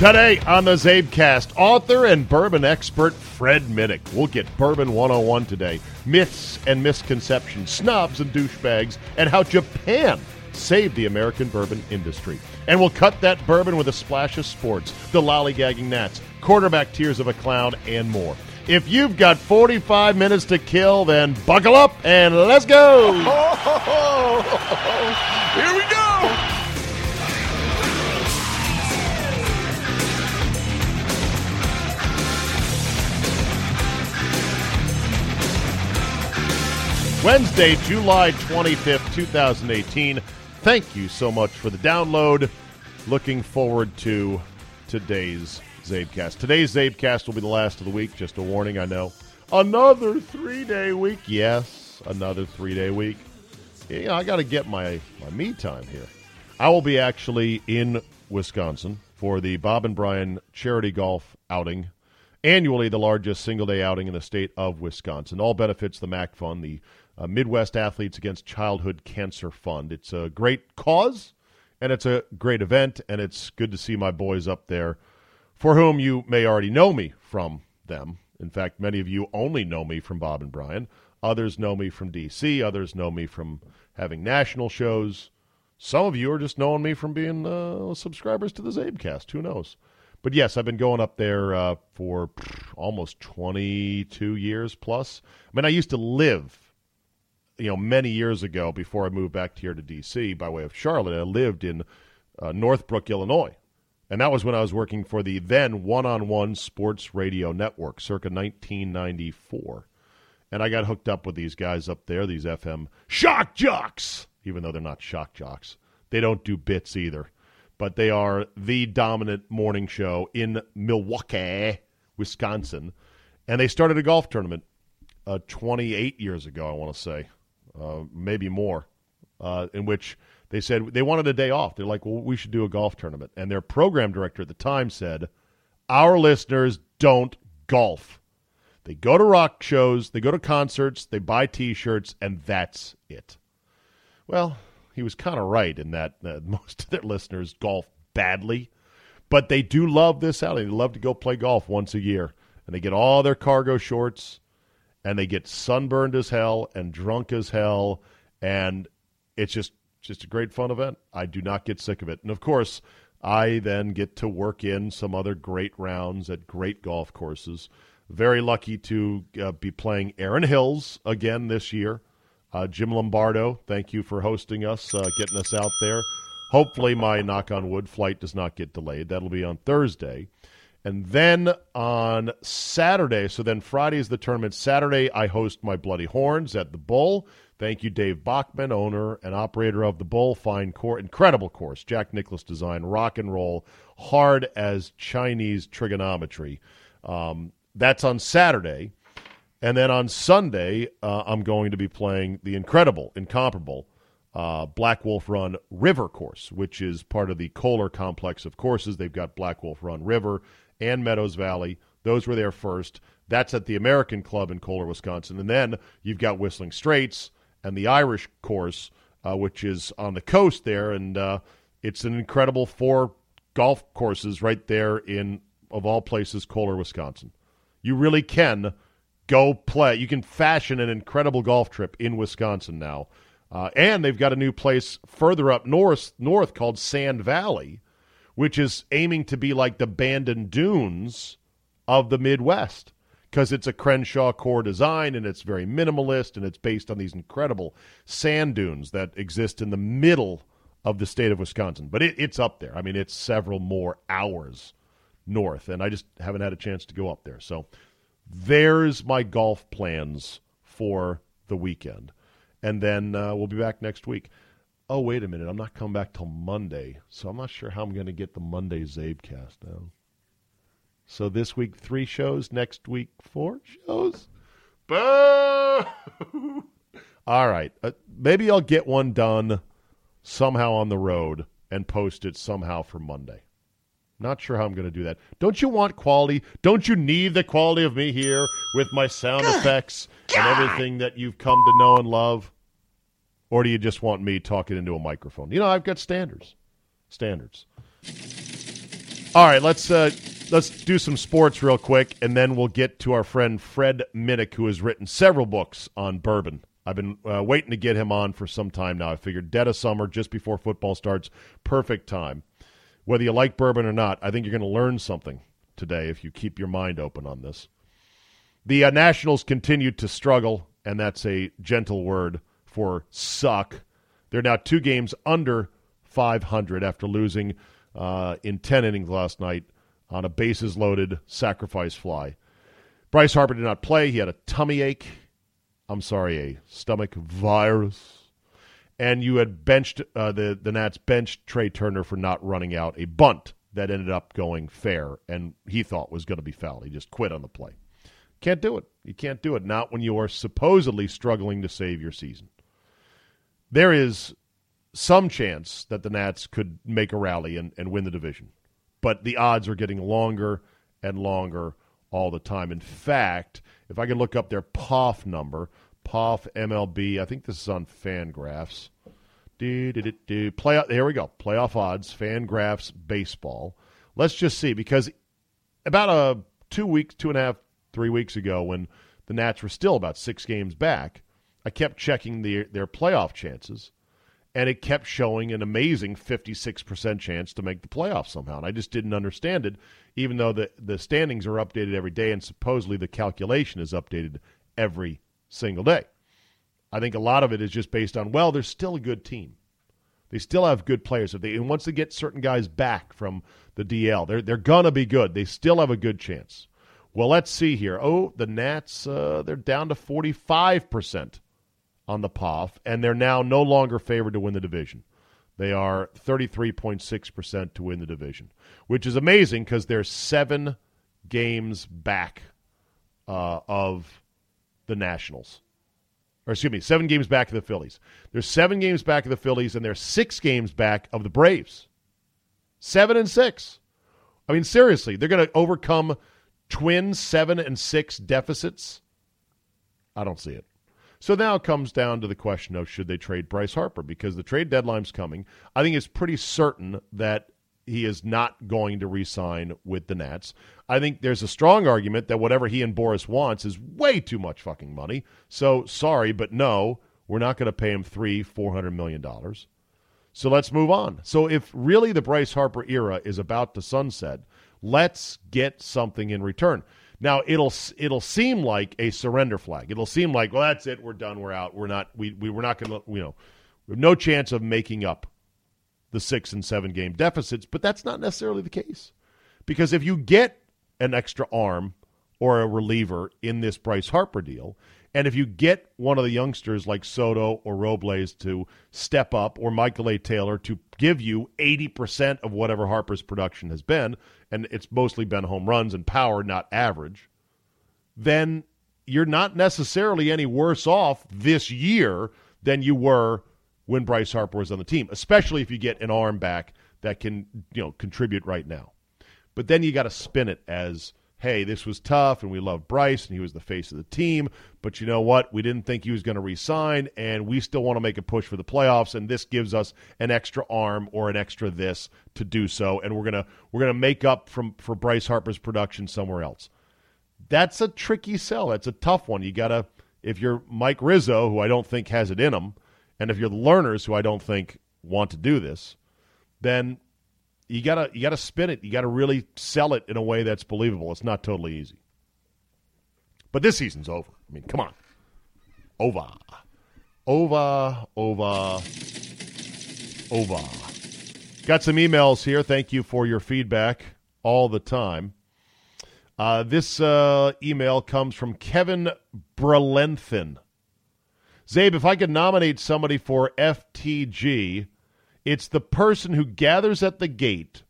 Today on the Czabecast, author and bourbon expert Fred Minnick. We'll get Bourbon 101 today. Myths and misconceptions, snobs and douchebags, and how Japan saved the American bourbon industry. And we'll cut that bourbon with a splash of sports, the lollygagging gnats, quarterback tears of a clown, and more. If you've got 45 minutes to kill, then buckle up and let's go! Here we go! Wednesday, July 25th, 2018. Thank you so much for the download. Looking forward to today's Czabecast. Today's Czabecast will be the last of the week. Just a warning, I know. Another three day week. Yes, another three day week. You know, I got to get my, my me time here. I will be actually in Wisconsin for the Bob and Brian charity golf outing. Annually, the largest single day outing in the state of Wisconsin. All benefits the MAC Fund, the uh, Midwest Athletes Against Childhood Cancer Fund. It's a great cause, and it's a great event, and it's good to see my boys up there, for whom you may already know me from them. In fact, many of you only know me from Bob and Brian. Others know me from D.C., others know me from having national shows. Some of you are just knowing me from being uh, subscribers to the Czabecast. Who knows? But yes, I've been going up there uh, for almost 22 years plus. I mean, I used to live you know, many years ago, before I moved back here to D.C. by way of Charlotte, I lived in uh, Northbrook, Illinois. And that was when I was working for the then one on one sports radio network, circa 1994. And I got hooked up with these guys up there, these FM shock jocks, even though they're not shock jocks. They don't do bits either. But they are the dominant morning show in Milwaukee, Wisconsin. And they started a golf tournament uh, 28 years ago, I want to say uh, maybe more, uh, in which they said they wanted a day off. They're like, well, we should do a golf tournament. And their program director at the time said, our listeners don't golf. They go to rock shows, they go to concerts, they buy T-shirts, and that's it. Well, he was kind of right in that uh, most of their listeners golf badly, but they do love this outing. They love to go play golf once a year, and they get all their cargo shorts and they get sunburned as hell and drunk as hell, and it's just just a great fun event. I do not get sick of it, and of course, I then get to work in some other great rounds at great golf courses. Very lucky to uh, be playing Erin Hills again this year. Uh, Jim Lombardo, thank you for hosting us, uh, getting us out there. Hopefully, my knock on wood flight does not get delayed. That'll be on Thursday. And then on Saturday, so then Friday is the tournament. Saturday, I host my Bloody Horns at the Bull. Thank you, Dave Bachman, owner and operator of the Bull. Fine course, incredible course. Jack Nicklaus design, rock and roll, hard as Chinese trigonometry. Um, that's on Saturday. And then on Sunday, uh, I'm going to be playing the incredible, incomparable uh, Black Wolf Run River course, which is part of the Kohler complex of courses. They've got Black Wolf Run River and Meadows Valley. Those were there first. That's at the American Club in Kohler, Wisconsin. And then you've got Whistling Straits and the Irish course, uh, which is on the coast there. And uh, it's an incredible four golf courses right there in, of all places, Kohler, Wisconsin. You really can go play. You can fashion an incredible golf trip in Wisconsin now. Uh, and they've got a new place further up north, north called Sand Valley, which is aiming to be like the Bandon Dunes of the Midwest because it's a Crenshaw Coore design and it's very minimalist and it's based on these incredible sand dunes that exist in the middle of the state of Wisconsin. But it, it's up there. I mean, it's several more hours north, and I just haven't had a chance to go up there. So there's my golf plans for the weekend. And then uh, we'll be back next week. Oh, wait a minute. I'm not coming back till Monday, so I'm not sure how I'm going to get the Monday Czabecast now. So this week, three shows. Next week, four shows. Boo! All right. Uh, maybe I'll get one done somehow on the road and post it somehow for Monday. Not sure how I'm going to do that. Don't you want quality? Don't you need the quality of me here with my sound Good effects God. and everything that you've come to know and love? Or do you just want me talking into a microphone? You know, I've got standards. Standards. All right, let's uh, let's do some sports real quick, and then we'll get to our friend Fred Minnick, who has written several books on bourbon. I've been uh, waiting to get him on for some time now. I figured dead of summer, just before football starts, perfect time. Whether you like bourbon or not, I think you're going to learn something today if you keep your mind open on this. The uh, Nationals continue to struggle, and that's a gentle word for suck. They're now two games under 500 after losing uh, in 10 innings last night on a bases loaded sacrifice fly. Bryce Harper did not play. He had a tummy ache. I'm sorry, a stomach virus. And you had benched uh, the the Nats benched Trea Turner for not running out a bunt that ended up going fair, and he thought was going to be foul. He just quit on the play. Can't do it. You can't do it. Not when you are supposedly struggling to save your season. There is some chance that the Nats could make a rally and, and win the division but the odds are getting longer and longer all the time. In fact, if I can look up their POF number, POF MLB, I think this is on Fangraphs. Do, do, do, do. Play, here we go. Playoff odds, Fangraphs baseball. Let's just see because about a two weeks, two and a half, three weeks ago, when the Nats were still about six games back, I kept checking the, their playoff chances, and it kept showing an amazing 56% chance to make the playoffs somehow. And I just didn't understand it, even though the, the standings are updated every day and supposedly the calculation is updated every single day. I think a lot of it is just based on, well, they're still a good team. They still have good players. If they, and once they get certain guys back from the DL, they're, they're going to be good. They still have a good chance. Well, let's see here. Oh, the Nats, uh, they're down to 45% on the POF, and they're now no longer favored to win the division. They are 33.6% to win the division, which is amazing because they're seven games back uh, of the Nationals. Or excuse me, seven games back of the Phillies. They're seven games back of the Phillies, and they're six games back of the Braves. Seven and six. I mean, seriously, they're going to overcome twin seven and six deficits. I don't see it. So now it comes down to the question of should they trade Bryce Harper because the trade deadline's coming. I think it's pretty certain that he is not going to re-sign with the Nats. I think there's a strong argument that whatever he and Boras wants is way too much fucking money. So sorry, but no, we're not going to pay him three, four hundred million dollars. So let's move on. So if really the Bryce Harper era is about to sunset, let's get something in return. Now it'll it'll seem like a surrender flag. It'll seem like well that's it, we're done, we're out, we're not we we we're not going to you know we have no chance of making up the six and seven game deficits, but that's not necessarily the case because if you get an extra arm or a reliever in this Bryce Harper deal, and if you get one of the youngsters like Soto or Robles to step up, or Michael A. Taylor to give you 80% of whatever Harper's production has been, and it's mostly been home runs and power, not average, then you're not necessarily any worse off this year than you were when Bryce Harper was on the team, especially if you get an arm back that can, you know, contribute right now. But then you got to spin it as hey, this was tough and we love Bryce and he was the face of the team, but you know what? We didn't think he was going to resign and we still want to make a push for the playoffs and this gives us an extra arm or an extra this to do so and we're going to we're going to make up from for Bryce Harper's production somewhere else. That's a tricky sell. That's a tough one. You got to if you're Mike Rizzo, who I don't think has it in him, and if you're the Lerners who I don't think want to do this, then you gotta you gotta spin it. You gotta really sell it in a way that's believable. It's not totally easy. But this season's over. I mean, come on. Over. Over, over, over. Got some emails here. Thank you for your feedback all the time. Uh, this uh, email comes from Kevin Brelenthin. Czabe, if I could nominate somebody for FTG, it's the person who gathers at the gate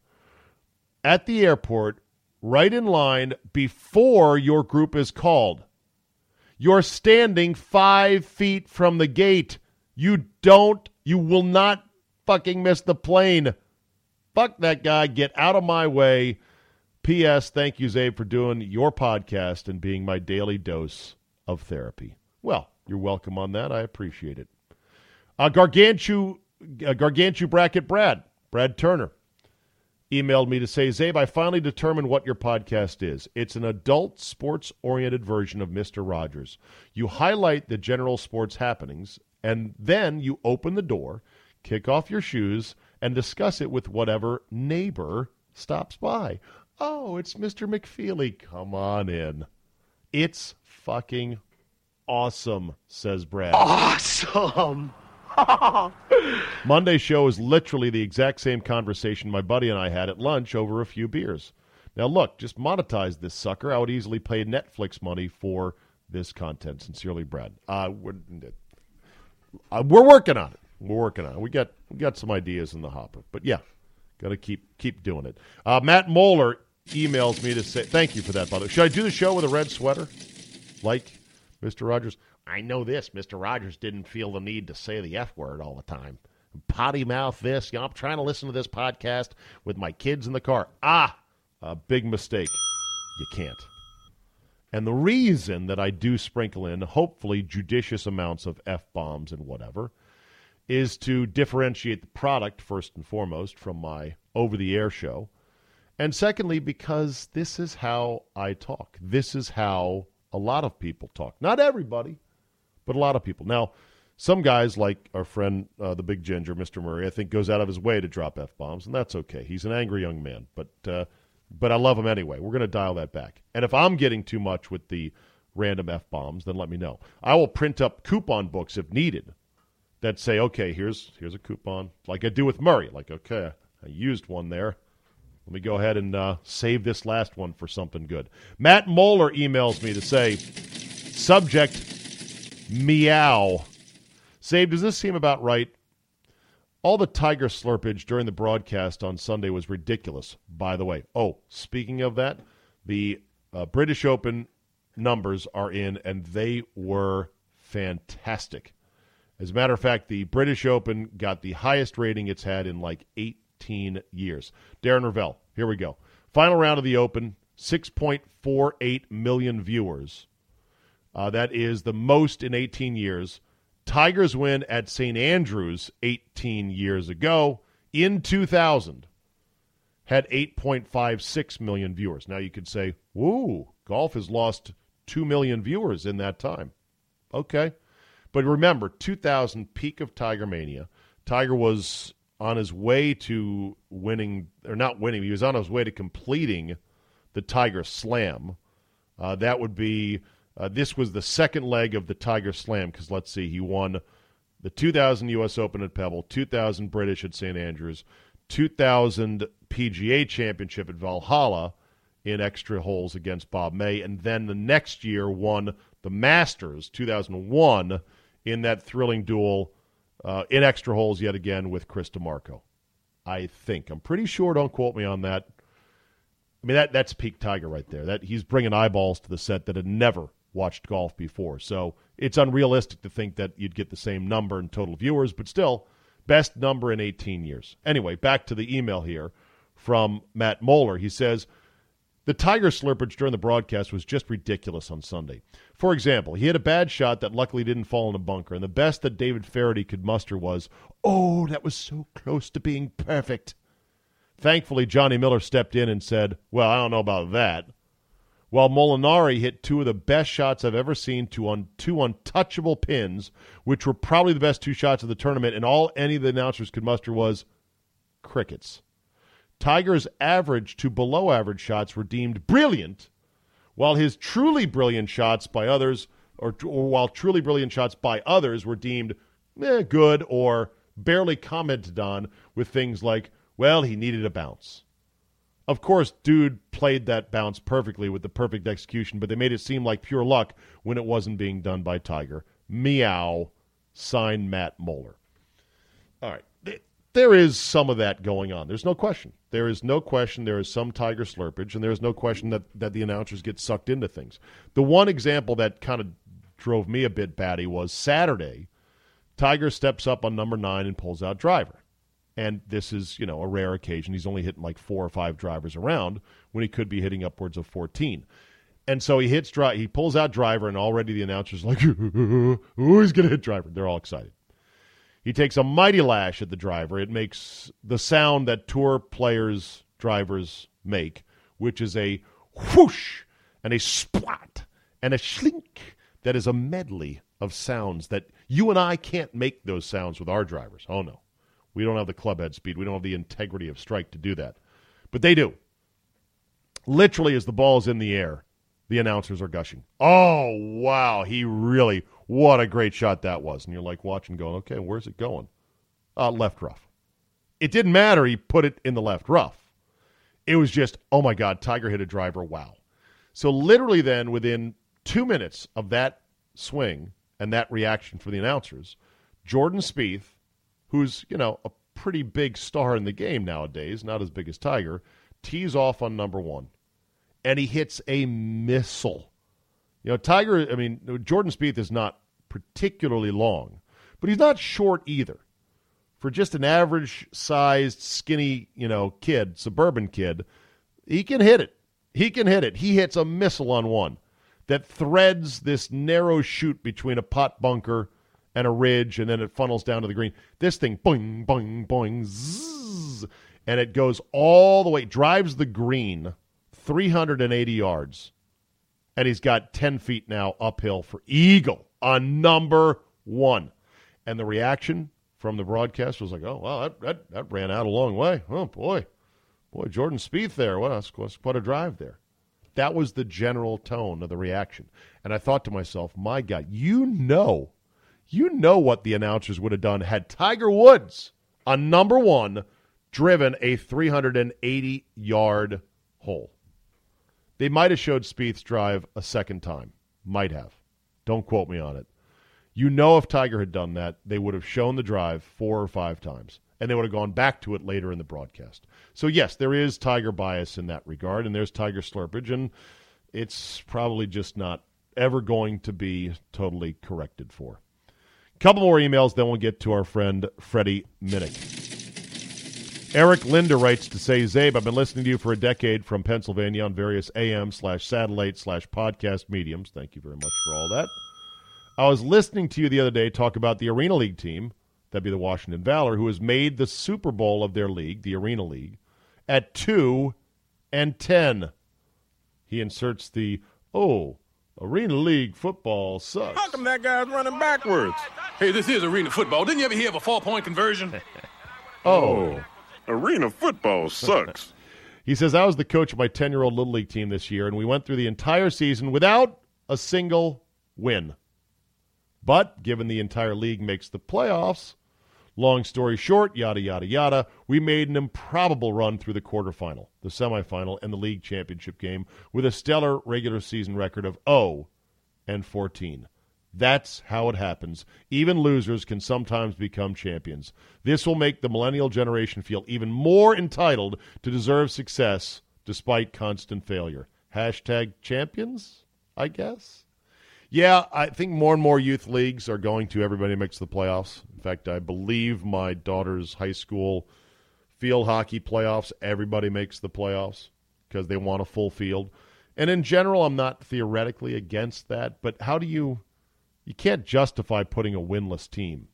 at the airport, right in line before your group is called. You're standing five feet from the gate. You don't, you will not fucking miss the plane. Fuck that guy. Get out of my way. P.S. Thank you, Czabe, for doing your podcast and being my daily dose of therapy. Well, you're welcome on that. I appreciate it. Uh, Gargantu, uh, Gargantu Bracket Brad, Brad Turner, emailed me to say, Czabe, I finally determined what your podcast is. It's an adult sports oriented version of Mr. Rogers. You highlight the general sports happenings, and then you open the door, kick off your shoes, and discuss it with whatever neighbor stops by. Oh, it's Mr. McFeely. Come on in. It's fucking awesome, says Brad. Awesome. Monday show is literally the exact same conversation my buddy and I had at lunch over a few beers. Now, look, just monetize this sucker. I would easily pay Netflix money for this content. Sincerely, Brad. Uh, we're, uh, we're working on it. We're working on it. We got we got some ideas in the hopper, but yeah, got to keep keep doing it. Uh, Matt Moeller emails me to say thank you for that. By the way, should I do the show with a red sweater, like Mister Rogers? I know this. Mister Rogers didn't feel the need to say the f word all the time. Potty mouth this. You know, I'm trying to listen to this podcast with my kids in the car. Ah, a big mistake. You can't. And the reason that I do sprinkle in, hopefully, judicious amounts of F bombs and whatever, is to differentiate the product, first and foremost, from my over the air show. And secondly, because this is how I talk. This is how a lot of people talk. Not everybody, but a lot of people. Now, some guys, like our friend, uh, the big ginger, Mr. Murray, I think goes out of his way to drop F bombs, and that's okay. He's an angry young man, but uh, but I love him anyway. We're going to dial that back. And if I'm getting too much with the random F bombs, then let me know. I will print up coupon books if needed that say, okay, here's here's a coupon, like I do with Murray. Like, okay, I used one there. Let me go ahead and uh, save this last one for something good. Matt Moeller emails me to say, subject, meow. Save, does this seem about right? All the tiger slurpage during the broadcast on Sunday was ridiculous, by the way. Oh, speaking of that, the uh, British Open numbers are in, and they were fantastic. As a matter of fact, the British Open got the highest rating it's had in like 18 years. Darren Rovell, here we go. Final round of the Open, 6.48 million viewers. Uh, that is the most in 18 years. Tigers win at St. Andrews 18 years ago in 2000 had 8.56 million viewers. Now you could say, "Woo, golf has lost 2 million viewers in that time." Okay. But remember, 2000 peak of Tiger Mania. Tiger was on his way to winning or not winning, he was on his way to completing the Tiger Slam. Uh, that would be uh, this was the second leg of the Tiger Slam because let's see, he won the 2000 U.S. Open at Pebble, 2000 British at St Andrews, 2000 PGA Championship at Valhalla in extra holes against Bob May, and then the next year won the Masters 2001 in that thrilling duel uh, in extra holes yet again with Chris DiMarco. I think I'm pretty sure. Don't quote me on that. I mean that that's peak Tiger right there. That he's bringing eyeballs to the set that had never watched golf before. So it's unrealistic to think that you'd get the same number in total viewers, but still, best number in 18 years. Anyway, back to the email here from Matt Moeller. He says, the Tiger slurpage during the broadcast was just ridiculous on Sunday. For example, he had a bad shot that luckily didn't fall in a bunker, and the best that David Feherty could muster was, Oh, that was so close to being perfect. Thankfully, Johnny Miller stepped in and said, Well, I don't know about that. While Molinari hit two of the best shots I've ever seen to un- two untouchable pins, which were probably the best two shots of the tournament, and all any of the announcers could muster was crickets. Tiger's average to below average shots were deemed brilliant, while his truly brilliant shots by others, or, or while truly brilliant shots by others were deemed eh, good or barely commented on with things like, well, he needed a bounce. Of course, dude played that bounce perfectly with the perfect execution, but they made it seem like pure luck when it wasn't being done by Tiger. Meow, Sign Matt Moeller. All right. There is some of that going on. There's no question. There is no question there is some Tiger slurpage, and there is no question that, that the announcers get sucked into things. The one example that kind of drove me a bit batty was Saturday. Tiger steps up on number nine and pulls out driver. And this is, you know, a rare occasion. He's only hitting like four or five drivers around when he could be hitting upwards of 14. And so he hits. He pulls out driver, and already the announcers like, "Who's going to hit driver?" They're all excited. He takes a mighty lash at the driver. It makes the sound that tour players, drivers make, which is a whoosh and a splat and a slink that is a medley of sounds that you and I can't make those sounds with our drivers. Oh, no. We don't have the club head speed. We don't have the integrity of strike to do that. But they do. Literally, as the ball's in the air, the announcers are gushing. Oh, wow. He really, what a great shot that was. And you're like watching, going, okay, where's it going? Uh, left rough. It didn't matter. He put it in the left rough. It was just, oh my God, Tiger hit a driver. Wow. So, literally, then, within two minutes of that swing and that reaction for the announcers, Jordan Spieth who's, you know, a pretty big star in the game nowadays, not as big as Tiger, tees off on number one. And he hits a missile. You know, Tiger, I mean, Jordan Spieth is not particularly long, but he's not short either. For just an average sized, skinny, you know, kid, suburban kid, he can hit it. He can hit it. He hits a missile on one that threads this narrow chute between a pot bunker and a ridge, and then it funnels down to the green. This thing, boing, boing, boing, zzz, and it goes all the way, drives the green 380 yards, and he's got 10 feet now uphill for Eagle on number one. And the reaction from the broadcast was like, oh, wow, that, that, that ran out a long way. Oh, boy. Boy, Jordan Spieth there. Well, that's, quite a drive there. That was the general tone of the reaction. And I thought to myself, my God, you know you know what the announcers would have done had Tiger Woods on number one driven a 380 yard hole. They might have showed Spieth's drive a second time. Might have. Don't quote me on it. You know, if Tiger had done that, they would have shown the drive four or five times, and they would have gone back to it later in the broadcast. So, yes, there is Tiger bias in that regard, and there's Tiger slurpage, and it's probably just not ever going to be totally corrected for. Couple more emails, then we'll get to our friend Freddie Minnick. Eric Linder writes to say, Czabe, I've been listening to you for a decade from Pennsylvania on various AM slash satellite slash podcast mediums. Thank you very much for all that. I was listening to you the other day talk about the Arena League team, that'd be the Washington Valor, who has made the Super Bowl of their league, the Arena League, at 2 and 10. He inserts the, oh, Arena League football sucks. How come that guy's running backwards? Hey, this is arena football. Didn't you ever hear of a four point conversion? Oh. oh. Arena football sucks. he says, I was the coach of my 10 year old Little League team this year, and we went through the entire season without a single win. But given the entire league makes the playoffs, long story short, yada, yada, yada, we made an improbable run through the quarterfinal, the semifinal, and the league championship game with a stellar regular season record of 0 and 14. That's how it happens. Even losers can sometimes become champions. This will make the millennial generation feel even more entitled to deserve success despite constant failure. Hashtag champions, I guess. Yeah, I think more and more youth leagues are going to everybody makes the playoffs. In fact, I believe my daughter's high school field hockey playoffs, everybody makes the playoffs because they want a full field. And in general, I'm not theoretically against that, but how do you you can't justify putting a winless team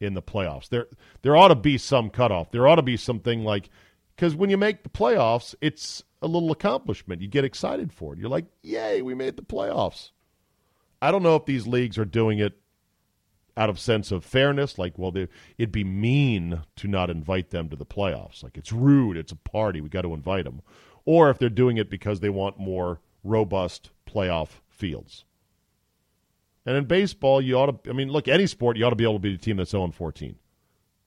in the playoffs. There there ought to be some cutoff. There ought to be something like because when you make the playoffs, it's a little accomplishment. You get excited for it. You're like, yay, we made the playoffs. I don't know if these leagues are doing it out of sense of fairness, like, well, they, it'd be mean to not invite them to the playoffs. Like, it's rude. It's a party. We got to invite them. Or if they're doing it because they want more robust playoff fields. And in baseball, you ought to, I mean, look, any sport, you ought to be able to beat a team that's 0 14.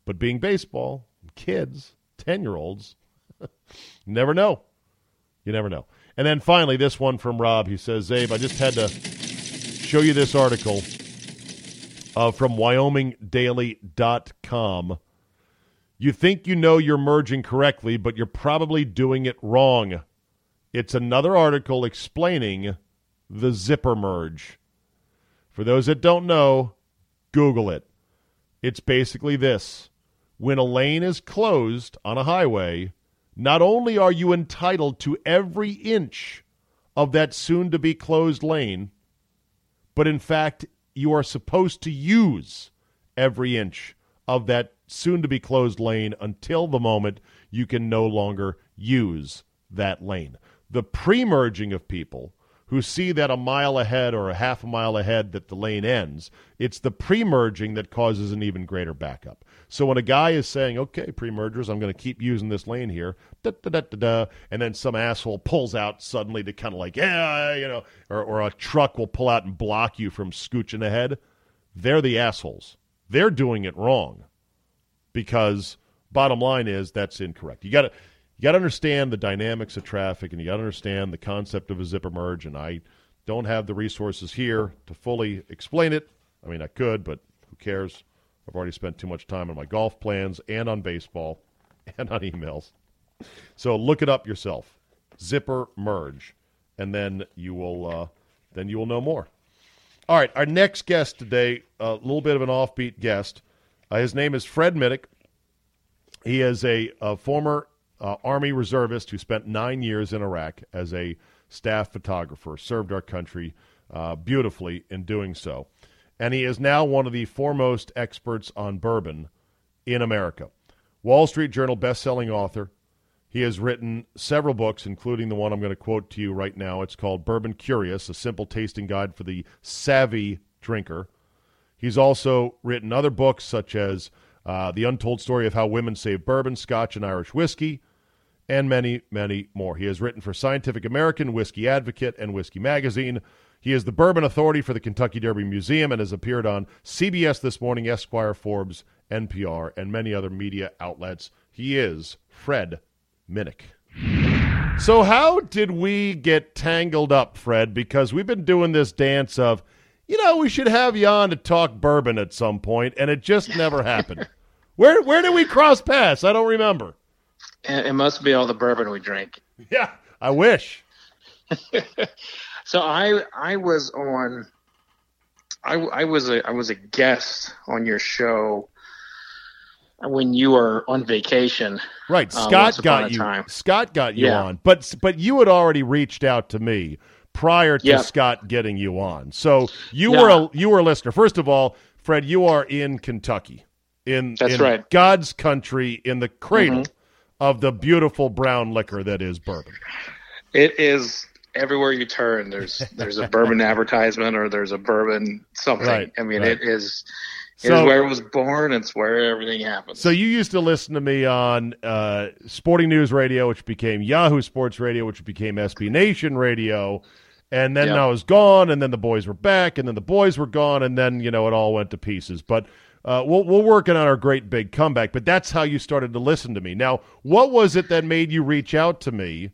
But being baseball, kids, 10 year olds, never know. You never know. And then finally, this one from Rob. He says, Czabe, I just had to show you this article uh, from WyomingDaily.com. You think you know you're merging correctly, but you're probably doing it wrong. It's another article explaining the zipper merge. For those that don't know, Google it. It's basically this when a lane is closed on a highway, not only are you entitled to every inch of that soon to be closed lane, but in fact, you are supposed to use every inch of that soon to be closed lane until the moment you can no longer use that lane. The pre merging of people who see that a mile ahead or a half a mile ahead that the lane ends, it's the pre merging that causes an even greater backup. So when a guy is saying, okay, pre mergers, I'm going to keep using this lane here, da, da, da, da, da, and then some asshole pulls out suddenly to kind of like, yeah, you know, or, or a truck will pull out and block you from scooching ahead, they're the assholes. They're doing it wrong because bottom line is that's incorrect. You got to you got to understand the dynamics of traffic and you got to understand the concept of a zipper merge and I don't have the resources here to fully explain it. I mean, I could, but who cares? I've already spent too much time on my golf plans and on baseball and on emails. So look it up yourself. Zipper merge and then you will uh, then you will know more. All right, our next guest today, a little bit of an offbeat guest. Uh, his name is Fred Minnick. He is a, a former uh, Army reservist who spent nine years in Iraq as a staff photographer, served our country uh, beautifully in doing so. And he is now one of the foremost experts on bourbon in America. Wall Street Journal best-selling author. He has written several books, including the one I'm going to quote to you right now. It's called Bourbon Curious, a simple tasting guide for the savvy drinker. He's also written other books such as uh, The Untold Story of How Women Save Bourbon, Scotch, and Irish Whiskey, and many, many more. He has written for Scientific American, Whiskey Advocate, and Whiskey Magazine. He is the bourbon authority for the Kentucky Derby Museum and has appeared on CBS This Morning, Esquire, Forbes, NPR, and many other media outlets. He is Fred Minnick. So, how did we get tangled up, Fred? Because we've been doing this dance of, you know, we should have you on to talk bourbon at some point, and it just never happened. Where where did we cross paths? I don't remember. It must be all the bourbon we drink. Yeah, I wish. so I I was on I, I was a I was a guest on your show when you were on vacation. Right, uh, Scott got you. time. Scott got you Yeah. on, but but you had already reached out to me prior to Yeah. Scott getting you on. So you Yeah. were a you were a listener. First of all, Fred, you are in Kentucky, in That's in right. Mm-hmm. God's country, in the cradle of the beautiful brown liquor that is bourbon. It is everywhere you turn. There's there's a bourbon advertisement or there's a bourbon something. Right, I mean, right. it is it So- is where it was born. It's where everything happens. So you used to listen to me on uh, Sporting News Radio, which became Yahoo Sports Radio, which became SB Nation Radio, and then Yeah. I was gone, and then the boys were back, and then the boys were gone, and then you know it all went to pieces. But uh, we're, we're working on our great big comeback. But that's how you started to listen to me. Now, what was it that made you reach out to me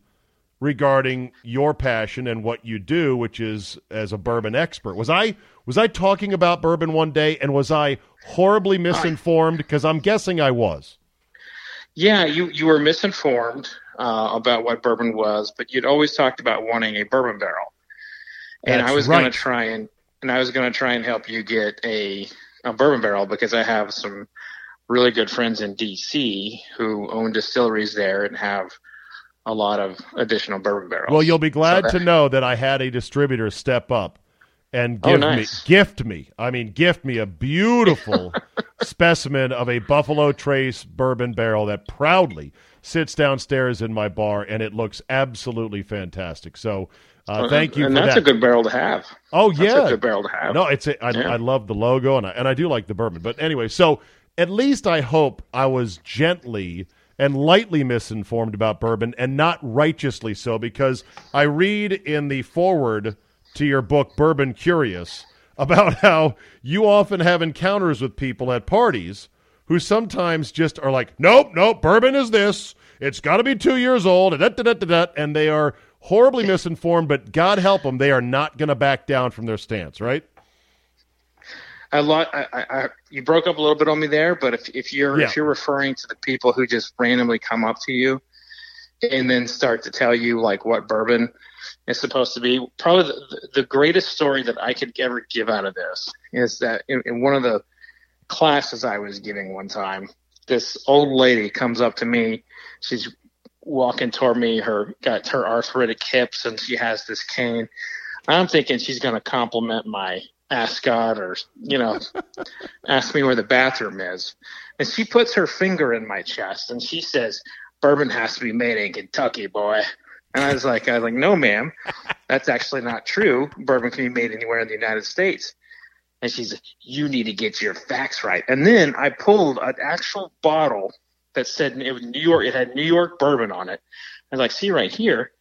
regarding your passion and what you do, which is as a bourbon expert? Was I was I talking about bourbon one day, and was I horribly misinformed? Because I'm guessing I was. Yeah, you you were misinformed uh, about what bourbon was, but you'd always talked about wanting a bourbon barrel, and That's I was right. going to try and and I was going to try and help you get a a bourbon barrel because I have some really good friends in D.C. who own distilleries there and have a lot of additional bourbon barrels. Well, you'll be glad So to know that I had a distributor step up and Oh, give nice. me gift me. I mean, gift me a beautiful specimen of a Buffalo Trace bourbon barrel that proudly sits downstairs in my bar, and it looks absolutely fantastic. So, uh, thank you and that's that. a good barrel to have. oh That's yeah, a good barrel to have. no, it's a, I, Yeah. I love the logo and I, and I do like the bourbon. But anyway, so at least I hope I was gently and lightly misinformed about bourbon and not righteously so because I read in the forward to your book Bourbon Curious about how you often have encounters with people at parties who sometimes just are like, nope, nope, bourbon is this. It's got to be two years old, da, and they are horribly misinformed, but God help them, they are not going to back down from their stance, right? a lot. I, I, I, you broke up a little bit on me there, but if if you're Yeah. if you're referring to the people who just randomly come up to you and then start to tell you like what bourbon is supposed to be, probably the, the greatest story that I could ever give out of this is that in, in one of the classes I was giving one time, this old lady comes up to me. She's walking toward me. Her got her arthritic hips, and she has this cane. I'm thinking she's going to compliment my ascot or you know ask me where the bathroom is. And she puts her finger in my chest and she says bourbon has to be made in kentucky boy. And i was like i was like no ma'am. That's actually not true. Bourbon can be made anywhere in the united states. And she's you need to get your facts right. And then i pulled an actual bottle that said it was new york it had new york bourbon on it i was like see right here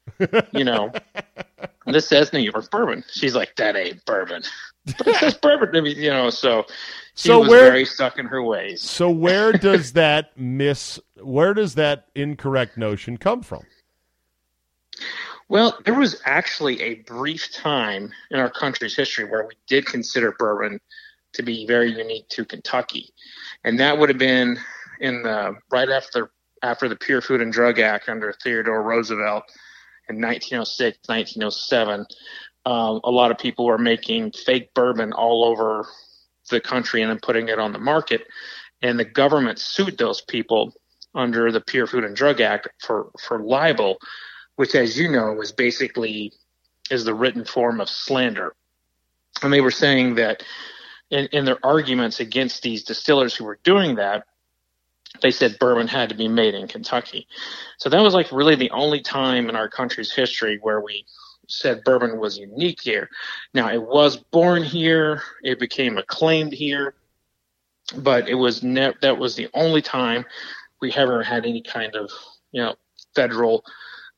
you know this says New York bourbon. She's like, that ain't bourbon. But it says bourbon to me, you know, so she So was where- very stuck in her ways. So where does that miss where does that incorrect notion come from? Well, there was actually a brief time in our country's history where we did consider bourbon to be very unique to Kentucky. And that would have been in the right after after the Pure Food and Drug Act under Theodore Roosevelt in 1906, 1907. Um, a lot of people were making fake bourbon all over the country and then putting it on the market. And the government sued those people under the Pure Food and Drug Act for, for libel, which, as you know, is basically is the written form of slander. And they were saying that in, in their arguments against these distillers who were doing that, they said bourbon had to be made in Kentucky. So that was like really the only time in our country's history where we said bourbon was unique here. Now it was born here, it became acclaimed here, but it was ne- that was the only time we ever had any kind of you know federal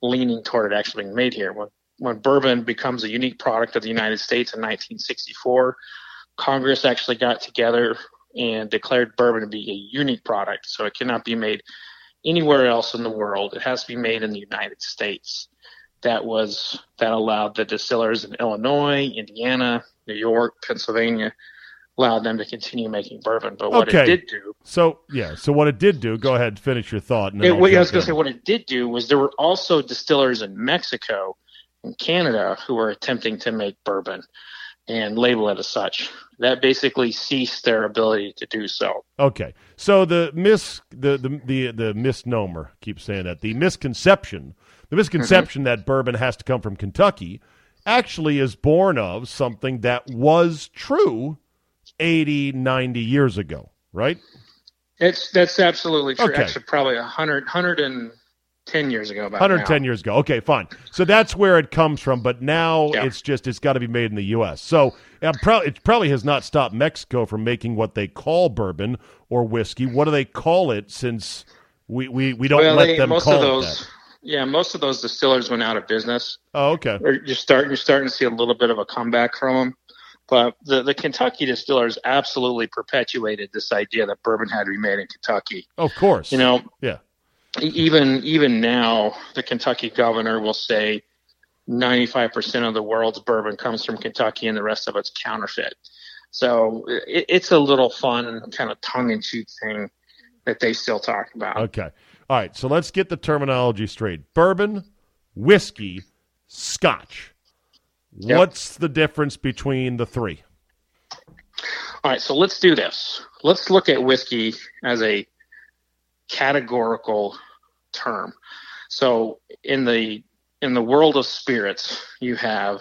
leaning toward it actually being made here. When when bourbon becomes a unique product of the United States in 1964, Congress actually got together and declared bourbon to be a unique product, so it cannot be made anywhere else in the world. It has to be made in the United States. That was that allowed the distillers in Illinois, Indiana, New York, Pennsylvania, allowed them to continue making bourbon. But what Okay. it did do So yeah, so what it did do, go ahead, finish your thought. And it, what, I was going to say what it did do was there were also distillers in Mexico and Canada who were attempting to make bourbon and label it as such. That basically ceased their ability to do so. Okay, so the mis the the the, the misnomer keep saying that the misconception the misconception mm-hmm. that bourbon has to come from Kentucky actually is born of something that was true 80 90 years ago right It's that's absolutely true. Okay. Actually, probably a hundred, hundred and ten years ago. About 110 now. years ago okay fine so that's where it comes from but now Yeah. it's just it's got to be made in the us so uh, pro- it probably has not stopped mexico from making what they call bourbon or whiskey what do they call it since we we, we don't Well, let they, them most call of it those, that yeah, most of those distillers went out of business. oh okay you're starting, you're starting to see a little bit of a comeback from them. But the, the Kentucky distillers absolutely perpetuated this idea that bourbon had to be made in Kentucky. Of course. You know, Yeah. Even even now, the Kentucky governor will say 95% of the world's bourbon comes from Kentucky, and the rest of it's counterfeit. So it, it's a little fun, kind of tongue-in-cheek thing that they still talk about. Okay. All right. So let's get the terminology straight. Bourbon, whiskey, scotch. Yep. What's the difference between the three? All right, so let's do this. Let's look at whiskey as a categorical term. So in the in the world of spirits, you have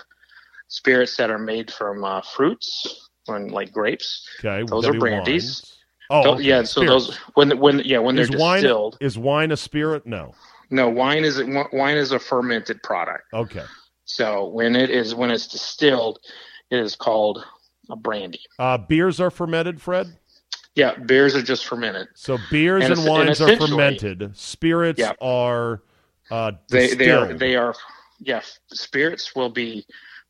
spirits that are made from uh, fruits, when like grapes. Okay, Those are brandies. wines. Oh, okay, yeah. So spirits. those when when yeah when they're is wine distilled. is wine a spirit? No. No, wine is wine is a fermented product. Okay. So when it is when it's distilled, it is called a brandy. Uh, beers are fermented, Fred. Yeah, beers are just fermented. So beers And and, es- and wines are fermented. Spirits Yeah. are uh, They they are they are yeah. Spirits will be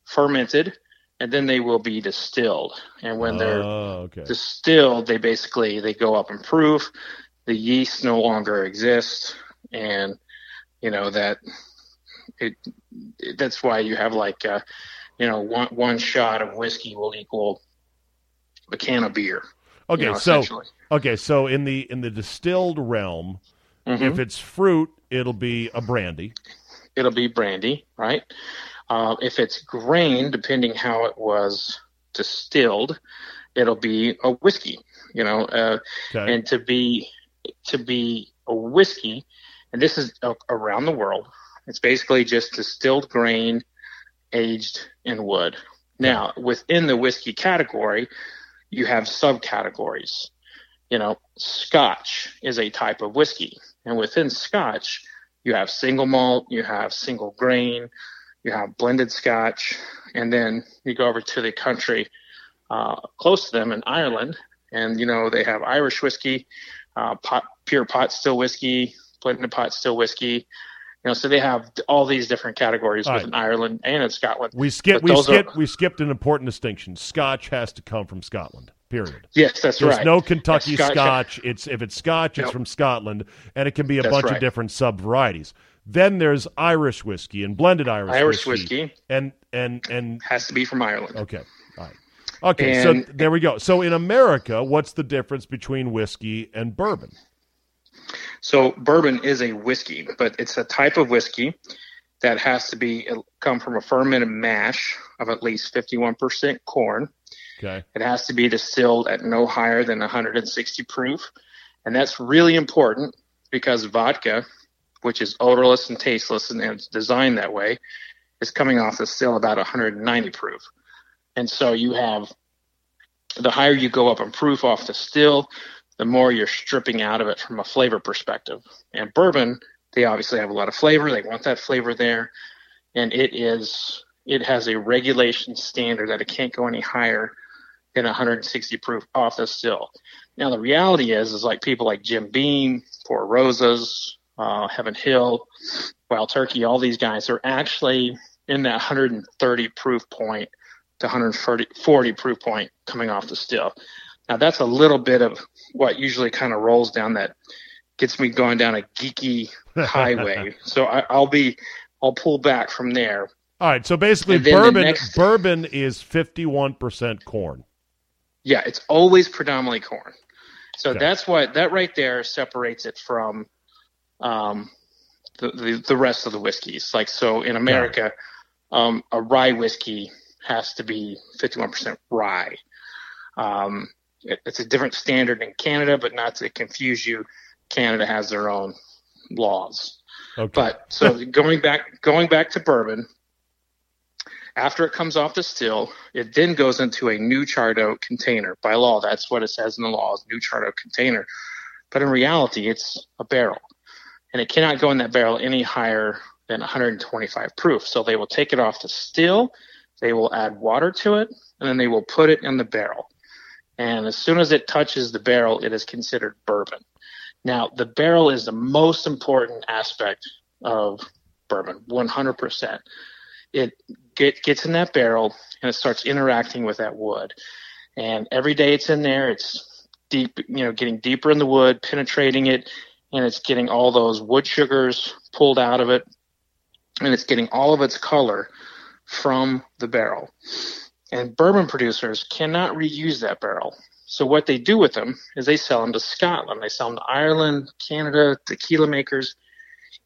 fermented, and then they will be distilled. And when they're Oh, okay. distilled, they basically they go up in proof. The yeast no longer exists, and you know that it. it- That's why you have like, uh, you know, one one shot of whiskey will equal a can of beer. You Okay, know, so okay, so in the in the distilled realm, Mhm. if it's fruit, it'll be a brandy. it'll be brandy, right? Uh, if it's grain, depending how it was distilled, it'll be a whiskey. You know, uh, Okay. and to be to be a whiskey, and this is a- around the world. It's basically just distilled grain aged in wood. Now, within the whiskey category, you have subcategories. You know, Scotch is a type of whiskey, and within Scotch, you have single malt, you have single grain, you have blended Scotch, and then you go over to the country uh, close to them in Ireland, and you know they have Irish whiskey, uh, pot, pure pot still whiskey, blended pot still whiskey. You know, so they have all these different categories All right. within Ireland and in Scotland. We skipped. We those are- skipped. We skipped an important distinction. Scotch has to come from Scotland. Period. Yes, that's There's right. There's no Kentucky Scotch- Scotch. It's if it's Scotch, it's from Scotland, and it can be a That's bunch of different sub varieties. Then there's Irish whiskey and blended Irish, Irish whiskey, whiskey and and and has to be from Ireland. okay, all right, okay. And- so there we go. So in America, what's the difference between whiskey and bourbon? So bourbon is a whiskey, but it's a type of whiskey that has to be come from a fermented mash of at least 51% corn. Okay, It has to be distilled at no higher than 160 proof. And that's really important because vodka, which is odorless and tasteless and it's designed that way, is coming off the still about 190 proof. And so you have the higher you go up in proof off the still, the more you're stripping out of it from a flavor perspective. And bourbon, they obviously have a lot of flavor. They want that flavor there. And it is it has a regulation standard that it can't go any higher than 160 proof off the still. Now the reality is, is like people like Jim Beam, Four Roses, uh, Heaven Hill, Wild Turkey, all these guys are actually in that 130 proof point to 140 proof point coming off the still. Now that's a little bit of what usually kind of rolls down that gets me going down a geeky highway. so I, I'll be, I'll pull back from there. all right. So basically, the bourbon next- bourbon is fifty one percent corn. Yeah, it's always predominantly corn. So Okay. that's what that right there separates it from um, the, the the rest of the whiskeys. Like so in America, um, a rye whiskey has to be 51% rye. Um, it's a different standard in Canada, but not to confuse you. Canada has their own laws. Okay, But so going back going back to bourbon, after it comes off the still, it then goes into a new charred oak container. By law, that's what it says in the law new charred oak container. But in reality, it's a barrel. And it cannot go in that barrel any higher than 125 proof. So they will take it off the still, they will add water to it, and then they will put it in the barrel. And as soon as it touches the barrel, it is considered bourbon. Now, the barrel is the most important aspect of bourbon, 100%. It get, gets in that barrel and it starts interacting with that wood. And every day it's in there, it's deep, you know, getting deeper in the wood, penetrating it, and it's getting all those wood sugars pulled out of it, and it's getting all of its color from the barrel. And bourbon producers cannot reuse that barrel. So what they do with them is they sell them to Scotland, they sell them to Ireland, Canada, tequila makers.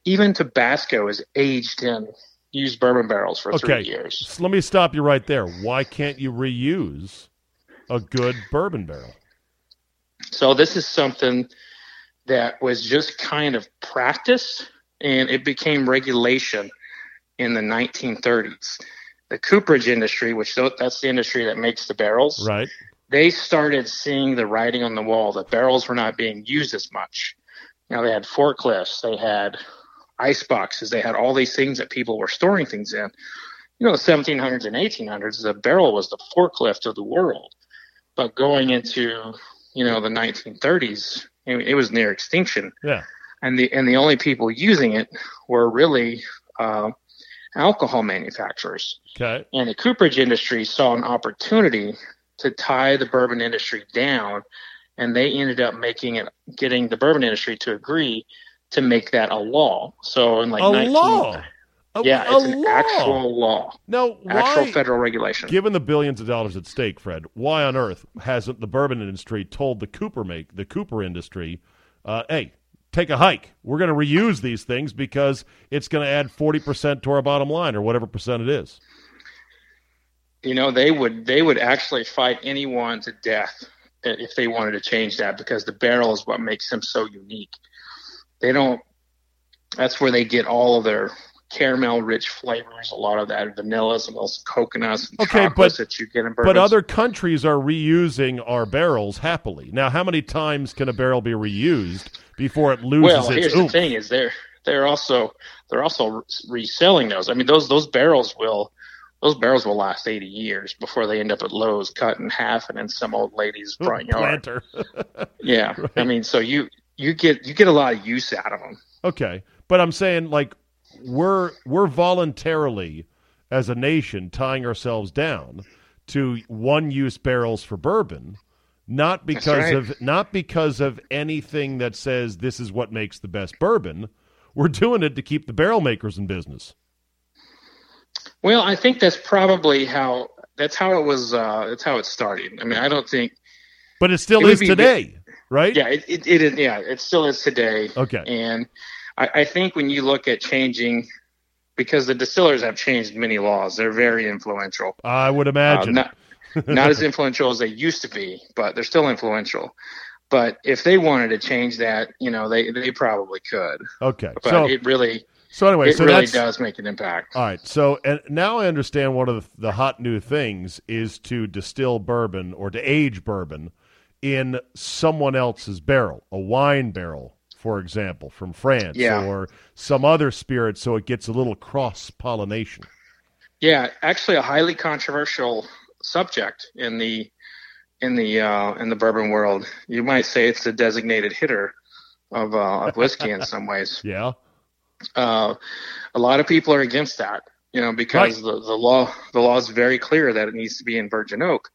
Even Tabasco is aged in used bourbon barrels for okay. three years. So let me stop you right there. Why can't you reuse a good bourbon barrel? So this is something that was just kind of practiced and it became regulation in the 1930s. The cooperage industry, which that's the industry that makes the barrels, Right. they started seeing the writing on the wall that barrels were not being used as much. You know, they had forklifts, they had ice boxes, they had all these things that people were storing things in. You know, the 1700s and 1800s, the barrel was the forklift of the world. But going into, you know, the 1930s, it, it was near extinction Yeah. and the and the only people using it were really uh, alcohol manufacturers. Okay. And the cooperage industry saw an opportunity to tie the bourbon industry down, and they ended up making it, getting the bourbon industry to agree to make that a law. So in like a 19, law. A, yeah, a it's an law. actual law, No, actual federal regulation. given the billions of dollars at stake, Fred, why on earth hasn't the bourbon industry told the Cooper make the Cooper industry, uh, hey, take a hike. We're going to reuse these things because it's going to add forty percent to our bottom line or whatever percent it is. you know they would they would actually fight anyone to death if they wanted to change that because the barrel is what makes them so unique they don't that's where they get all of their caramel rich flavors a lot of that vanillas and those coconuts and Okay, chocolates but- that you get in But other countries are reusing our barrels happily. Now, how many times can a barrel be reused before it loses well its here's oomph? the thing is they're they're also they're also reselling those i mean those those barrels will those barrels will last 80 years before they end up at Lowe's cut in half and in some old lady's front yard. Yeah, I mean, so you you get you get a lot of use out of them. Okay, but I'm saying like we're we're voluntarily as a nation tying ourselves down to one-use barrels for bourbon, not because right. of not because of anything that says this is what makes the best bourbon. We're doing it to keep the barrel makers in business. Well, I think that's probably how that's how it was. Uh, that's how it started. I mean, I don't think. But it still It is be- today, right? Yeah, it, it, it is. Yeah, it still is today. Okay. And I, I think when you look at changing, because the distillers have changed many laws, they're very influential. I would Uh, imagine. not, not as influential as they used to be, but they're still influential. But if they wanted to change that, you know, they, they probably could. okay. But So it really so anyway, it so really does make an impact. All right. So and now I understand one of the, the hot new things is to distill bourbon or to age bourbon in someone else's barrel, a wine barrel, for example, from France Yeah. or some other spirit, so it gets a little cross pollination. Yeah, actually, a highly controversial subject in the in the uh, in the bourbon world. You might say it's the designated hitter of uh, of whiskey in some ways. Yeah. Uh, a lot of people are against that, you know, because Right. the, the law the law is very clear that it needs to be in virgin oak.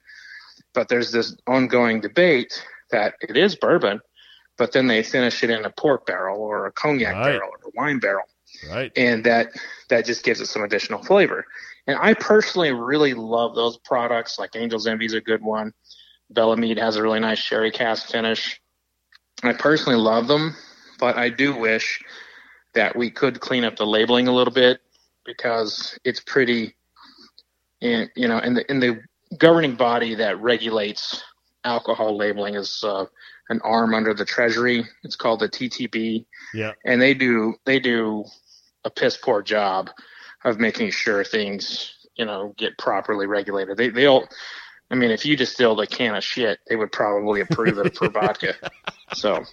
But there's this ongoing debate that it is bourbon, but then they finish it in a port barrel or a cognac Right. barrel or a wine barrel Right. and that that just gives it some additional flavor. And I personally really love those products. Like Angel's Envy is a good one. Belle Meade has a really nice sherry cask finish. I personally love them, but I do wish that we could clean up the labeling a little bit because it's pretty, and you know, and the in the governing body that regulates alcohol labeling is uh, an arm under the Treasury. It's called the TTB Yeah. and they do they do a piss poor job of making sure things you know get properly regulated. They they'll I mean if you distilled a can of shit, they would probably approve it for vodka. So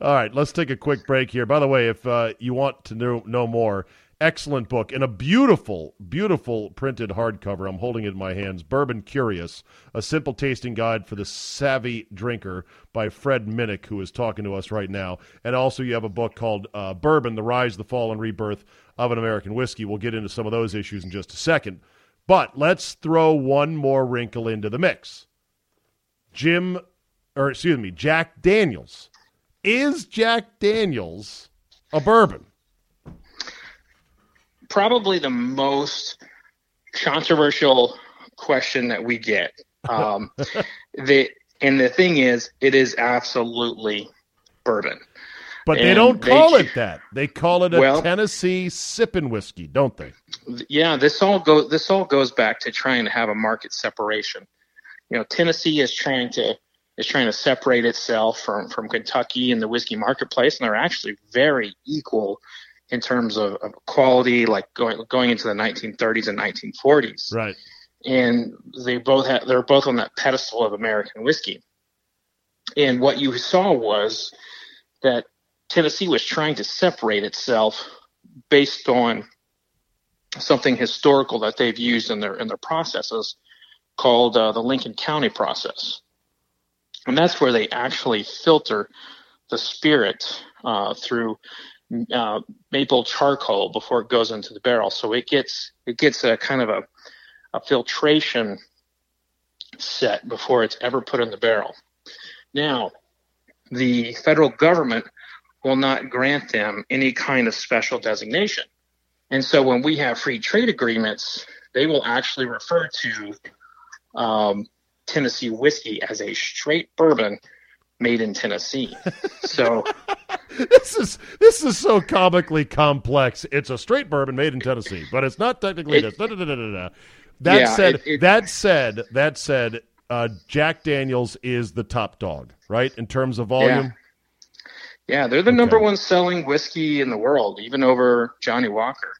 All right, let's take a quick break here. By the way, if uh, you want to know, know more, excellent book and a beautiful, beautiful printed hardcover. I'm holding it in my hands. Bourbon Curious, a simple tasting guide for the savvy drinker by Fred Minnick, who is talking to us right now. And also, you have a book called uh, Bourbon: The Rise, the Fall, and Rebirth of an American Whiskey. We'll get into some of those issues in just a second. But let's throw one more wrinkle into the mix. Jim, or excuse me, Jack Daniels. Is Jack Daniels a bourbon? Probably the most controversial question that we get. Um, the and the thing is, it is absolutely bourbon. But they don't call ch- it that. They call it a Well- Tennessee sipping whiskey, don't they? yeah, this all go this all goes back to trying to have a market separation. You know, Tennessee is trying to is trying to separate itself from from Kentucky in the whiskey marketplace, and they're actually very equal in terms of, of quality, like going going into the 1930s and 1940s. Right. And they both had they're both on that pedestal of American whiskey. And what you saw was that Tennessee was trying to separate itself based on something historical that they've used in their in their processes called uh, the Lincoln County process, and that's where they actually filter the spirit uh, through uh, maple charcoal before it goes into the barrel. So it gets it gets a kind of a, a filtration set before it's ever put in the barrel. Now, the federal government will not grant them any kind of special designation. And so when we have free trade agreements, they will actually refer to um, Tennessee whiskey as a straight bourbon made in Tennessee. So this is this is so comically complex. It's a straight bourbon made in Tennessee, but it's not technically It- this. Da, da, da. That Yeah, said, it- it- that said, that said, uh, Jack Daniels is the top dog, right, in terms of volume. yeah, they're the number one selling whiskey in the world, even over Johnnie Walker.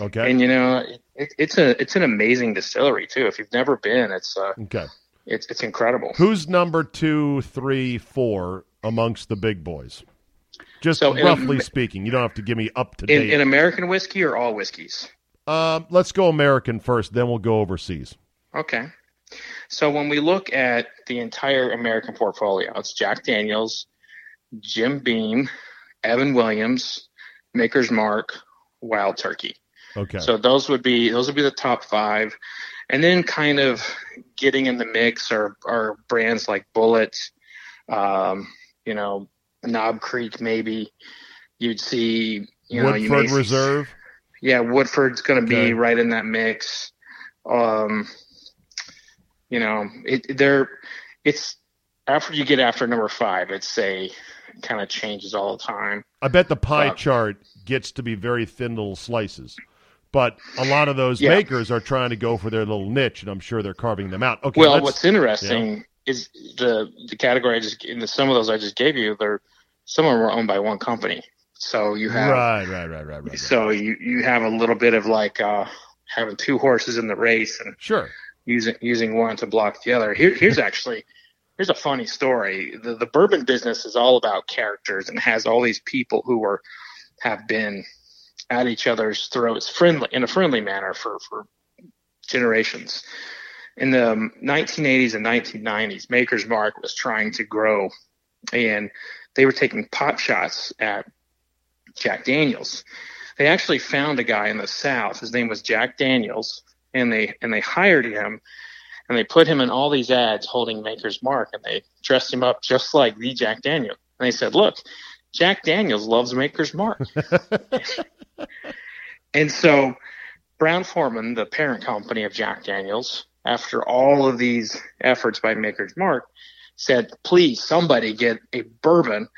Okay. And you know, it, it, it's a it's an amazing distillery too. If you've never been, it's uh, okay. it's it's incredible. Who's number two, three, four amongst the big boys? Just So roughly Am- speaking, you don't have to give me up to In, date. in American whiskey or all whiskeys? um, let's go American first, then we'll go overseas. Okay. So when we look at the entire American portfolio, it's Jack Daniels, Jim Beam, Evan Williams, Maker's Mark, Wild Turkey. Okay. So those would be those would be the top five, and then kind of getting in the mix are are brands like Bulleit, um, you know, Knob Creek maybe. You'd see you know you Woodford see- Reserve. yeah, Woodford's going to be Okay. right in that mix. Um, you know, it they're it's after you get after number five, it's a kind of changes all the time. I bet the pie Uh, chart gets to be very thin little slices. But a lot of those Yeah. makers are trying to go for their little niche, and I'm sure they're carving them out. Okay, well, what's interesting is the the category I just in the some of those I just gave you. They're some of them are owned by one company, so you have right, right, right, right, right, right. so you you have a little bit of like uh, having two horses in the race and Sure. using using one to block the other. Here, here's actually here's a funny story. The the bourbon business is all about characters and has all these people who are have been at each other's throats friendly in a friendly manner for for generations. In the 1980s and 1990s, Maker's Mark was trying to grow, and they were taking pot shots at Jack Daniels. They actually found a guy in the South. His name was Jack Daniels, and they and they hired him and they put him in all these ads holding Maker's Mark and they dressed him up just like the Jack Daniel. And they said, "Look, Jack Daniels loves Maker's Mark." and so Brown Forman, the parent company of Jack Daniels, after all of these efforts by Maker's Mark, said, "Please, somebody get a bourbon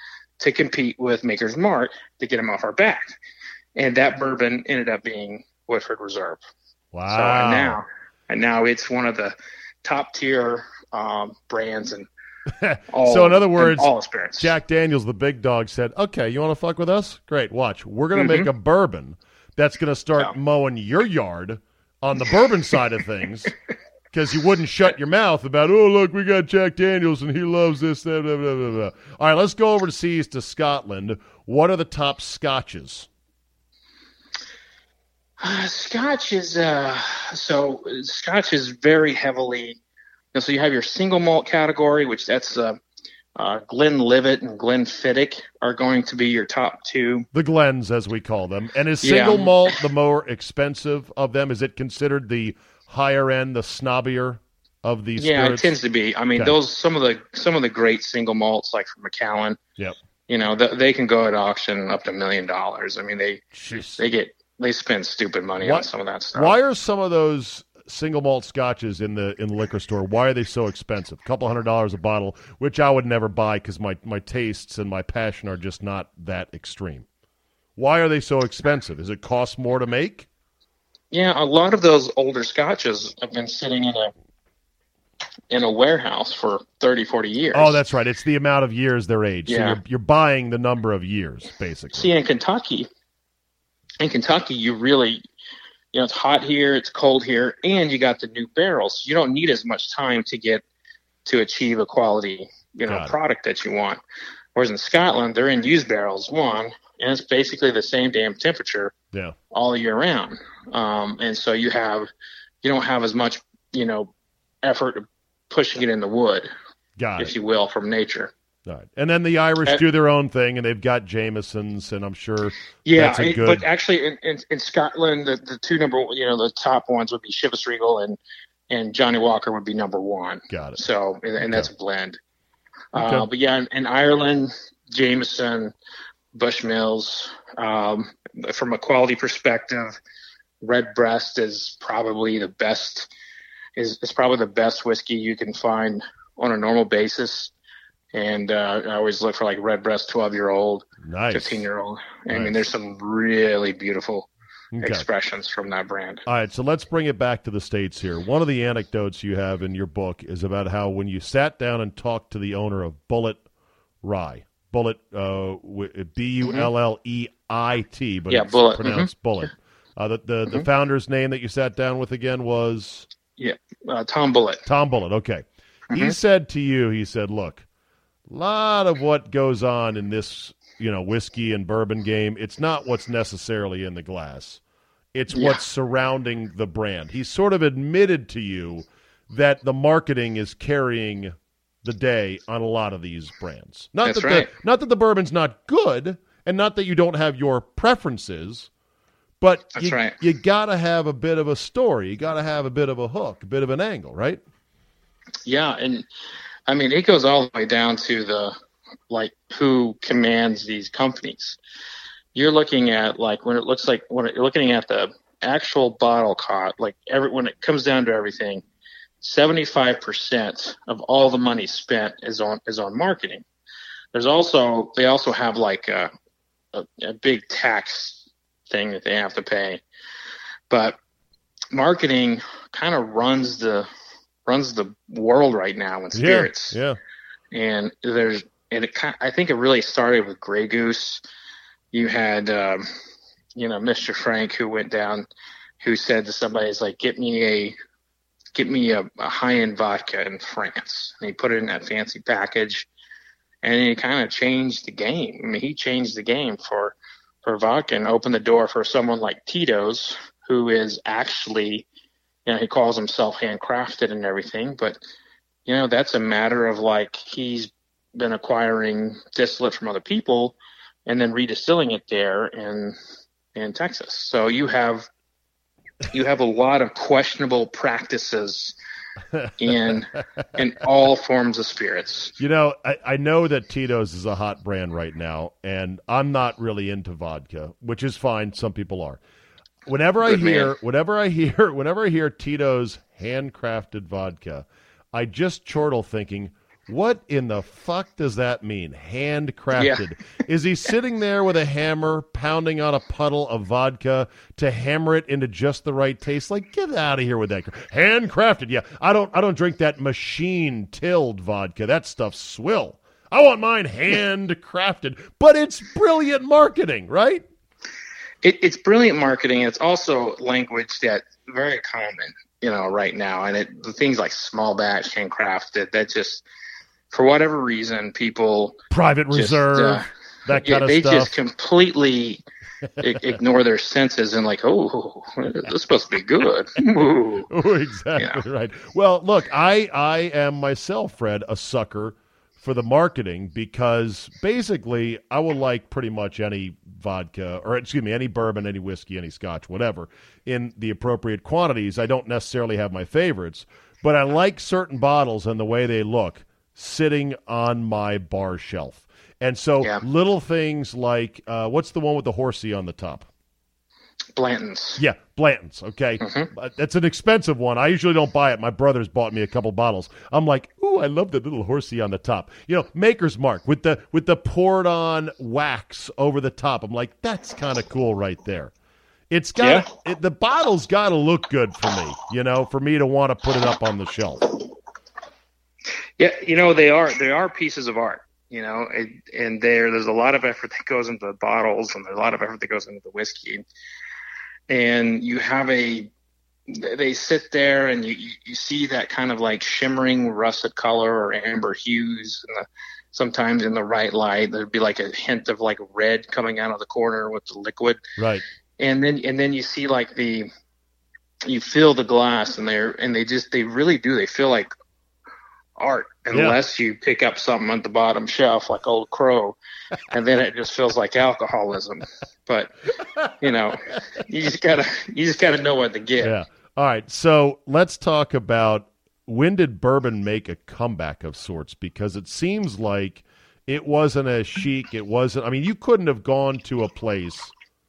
to compete with Maker's Mark to get him off our back." And that bourbon ended up being Woodford Reserve. Wow. So and now, and now it's one of the top tier um, brands and all. So in other words, all. Jack Daniels, the big dog, said, "Okay, you want to fuck with us? Great. Watch. We're going to Mhm. make a bourbon that's going to start Yeah. mowing your yard on the bourbon side of things." Because you wouldn't shut your mouth about, oh, look, we got Jack Daniels and he loves this. Blah, blah, blah. All right, let's go overseas to Scotland. What are the top scotches? Uh, Scotch is uh, so Scotch is very heavily. You know, so you have your single malt category, which that's uh, uh, Glenlivet and Glenfiddich are going to be your top two. The Glens, as we call them. And is Yeah. single malt the more expensive of them? Is it considered the higher end, the snobbier of these Yeah, spirits? it tends to be. I mean, Okay. those some of the some of the great single malts like from Macallan. Yep. You know, th- they can go at auction up to a million dollars. I mean, they Jeez. they get they spend stupid money Why- on some of that stuff. Why are some of those single malt scotches in the in the liquor store? Why are they so expensive? A couple hundred dollars a bottle, which I would never buy because my my tastes and my passion are just not that extreme. Why are they so expensive? Is it cost more to make? Yeah, a lot of those older scotches have been sitting in a in a warehouse for 30, 40 years. Oh, that's right. It's the amount of years they're aged. So Yeah. you're, you're buying the number of years, basically. See, in Kentucky, in Kentucky, you really, you know, it's hot here, it's cold here, and you got the new barrels. You don't need as much time to get to achieve a quality, you know, product that you want. Whereas in Scotland, they're in used barrels, one, and it's basically the same damn temperature Yeah. all year round. Um, and so you have, you don't have as much, you know, effort pushing it in the wood, Got if it. you will, from nature. All right. And then the Irish Uh, do their own thing, and they've got Jamesons, and I'm sure Yeah, That's a it- good- but actually, in, in, in Scotland, the, the two number, you know, the top ones would be Chivas Regal and and Johnnie Walker would be number one. got it. So, and, and that's a blend. Okay. Uh, but yeah, in, in Ireland, Jameson, Bushmills. Um, from a quality perspective, Redbreast is probably the best. Is is probably the best whiskey you can find on a normal basis. And uh, I always look for like Redbreast, twelve year old, Nice. fifteen year old. I Nice. mean, there's some really beautiful Okay. expressions from that brand. All right, so let's bring it back to the states here. One of the anecdotes you have in your book is about how when you sat down and talked to the owner of Bulleit Rye, Bulleit uh, B U L L E I T, but Mm-hmm. Yeah, it's Bulleit, pronounced Bullet. Uh, the the, Mm-hmm. the founder's name that you sat down with again was Yeah, uh, Tom Bulleit. Tom Bulleit. Okay, he Mm-hmm. said to you, he said, "Look, a lot of what goes on in this, you know, whiskey and bourbon game, it's not what's necessarily in the glass. It's Yeah. what's surrounding the brand." He sort of admitted to you that the marketing is carrying the day on a lot of these brands. Not That's that right. the not that the bourbon's not good, and not that you don't have your preferences. But That's you, right. you got to have a bit of a story. You got to have a bit of a hook, a bit of an angle, right? Yeah, and I mean it goes all the way down to the like who commands these companies. You're looking at like when it looks like when it, you're looking at the actual bottle cost, like every when it comes down to everything, seventy five percent of all the money spent is on is on marketing. There's also they also have like a, a, a big tax thing that they have to pay, but marketing kind of runs the runs the world right now in spirits Yeah, and there's and it I think it really started with Grey Goose. You had um, you know Mr. Frank who went down, who said to somebody, "Is like get me a get me a, a high end vodka in France," and he put it in that fancy package, and he kind of changed the game. I mean, he changed the game for for vodka and opened the door for someone like Tito's, who is actually, you know, he calls himself handcrafted and everything, but you know that's a matter of like he's been acquiring distillate from other people and then redistilling it there in in Texas. So you have you have a lot of questionable practices in in all forms of spirits. You know, I, I know that Tito's is a hot brand right now, and I'm not really into vodka, which is fine. Some people are. Whenever I Good man. hear, whenever I hear, whenever I hear Tito's handcrafted vodka, I just chortle thinking, what in the fuck does that mean? Handcrafted. Is he sitting there with a hammer pounding on a puddle of vodka to hammer it into just the right taste? Like, get out of here with that. Handcrafted. Yeah. I don't I don't drink that machine tilled vodka. That stuff's swill. I want mine handcrafted. But it's brilliant marketing, right? It, it's brilliant marketing. It's also language that's very common, you know, right now. And it things like small batch, handcrafted, that just for whatever reason people Private Just, reserve, uh, that yeah, kind of they stuff. just completely ignore their senses and like, oh, this is supposed to be good. Ooh. Oh, exactly right. Well, look, I I am myself, Fred, a sucker for the marketing because basically I will like pretty much any vodka or excuse me, any bourbon, any whiskey, any scotch, whatever, in the appropriate quantities. I don't necessarily have my favorites, but I like certain bottles and the way they look sitting on my bar shelf. And so Yeah. little things like uh, what's the one with the horsey on the top? Blanton's. Yeah, Blanton's. Okay, Uh, that's an expensive one. I usually don't buy it. My brother's bought me a couple bottles. I'm like, ooh, I love the little horsey on the top. You know, Maker's Mark with the with the poured on wax over the top. I'm like, that's kind of cool right there. It's got it, the bottle's got to look good for me. You know, for me to want to put it up on the shelf. Yeah, you know they are they are pieces of art. You know, it, and there there's a lot of effort that goes into the bottles, and there's a lot of effort that goes into the whiskey. And you have a they sit there and you, you see that kind of like shimmering russet color or amber hues and the, sometimes in the right light there'd be like a hint of like red coming out of the corner with the liquid Right. and then and then you see like the you feel the glass and they're and they just they really do they feel like art unless you pick up something at the bottom shelf like old crow and then it just feels like alcoholism but you know you just gotta you just gotta know what to get Yeah. All right. So let's talk about when did bourbon make a comeback of sorts? Because it seems like it wasn't as chic. It wasn't. I mean, you couldn't have gone to a place.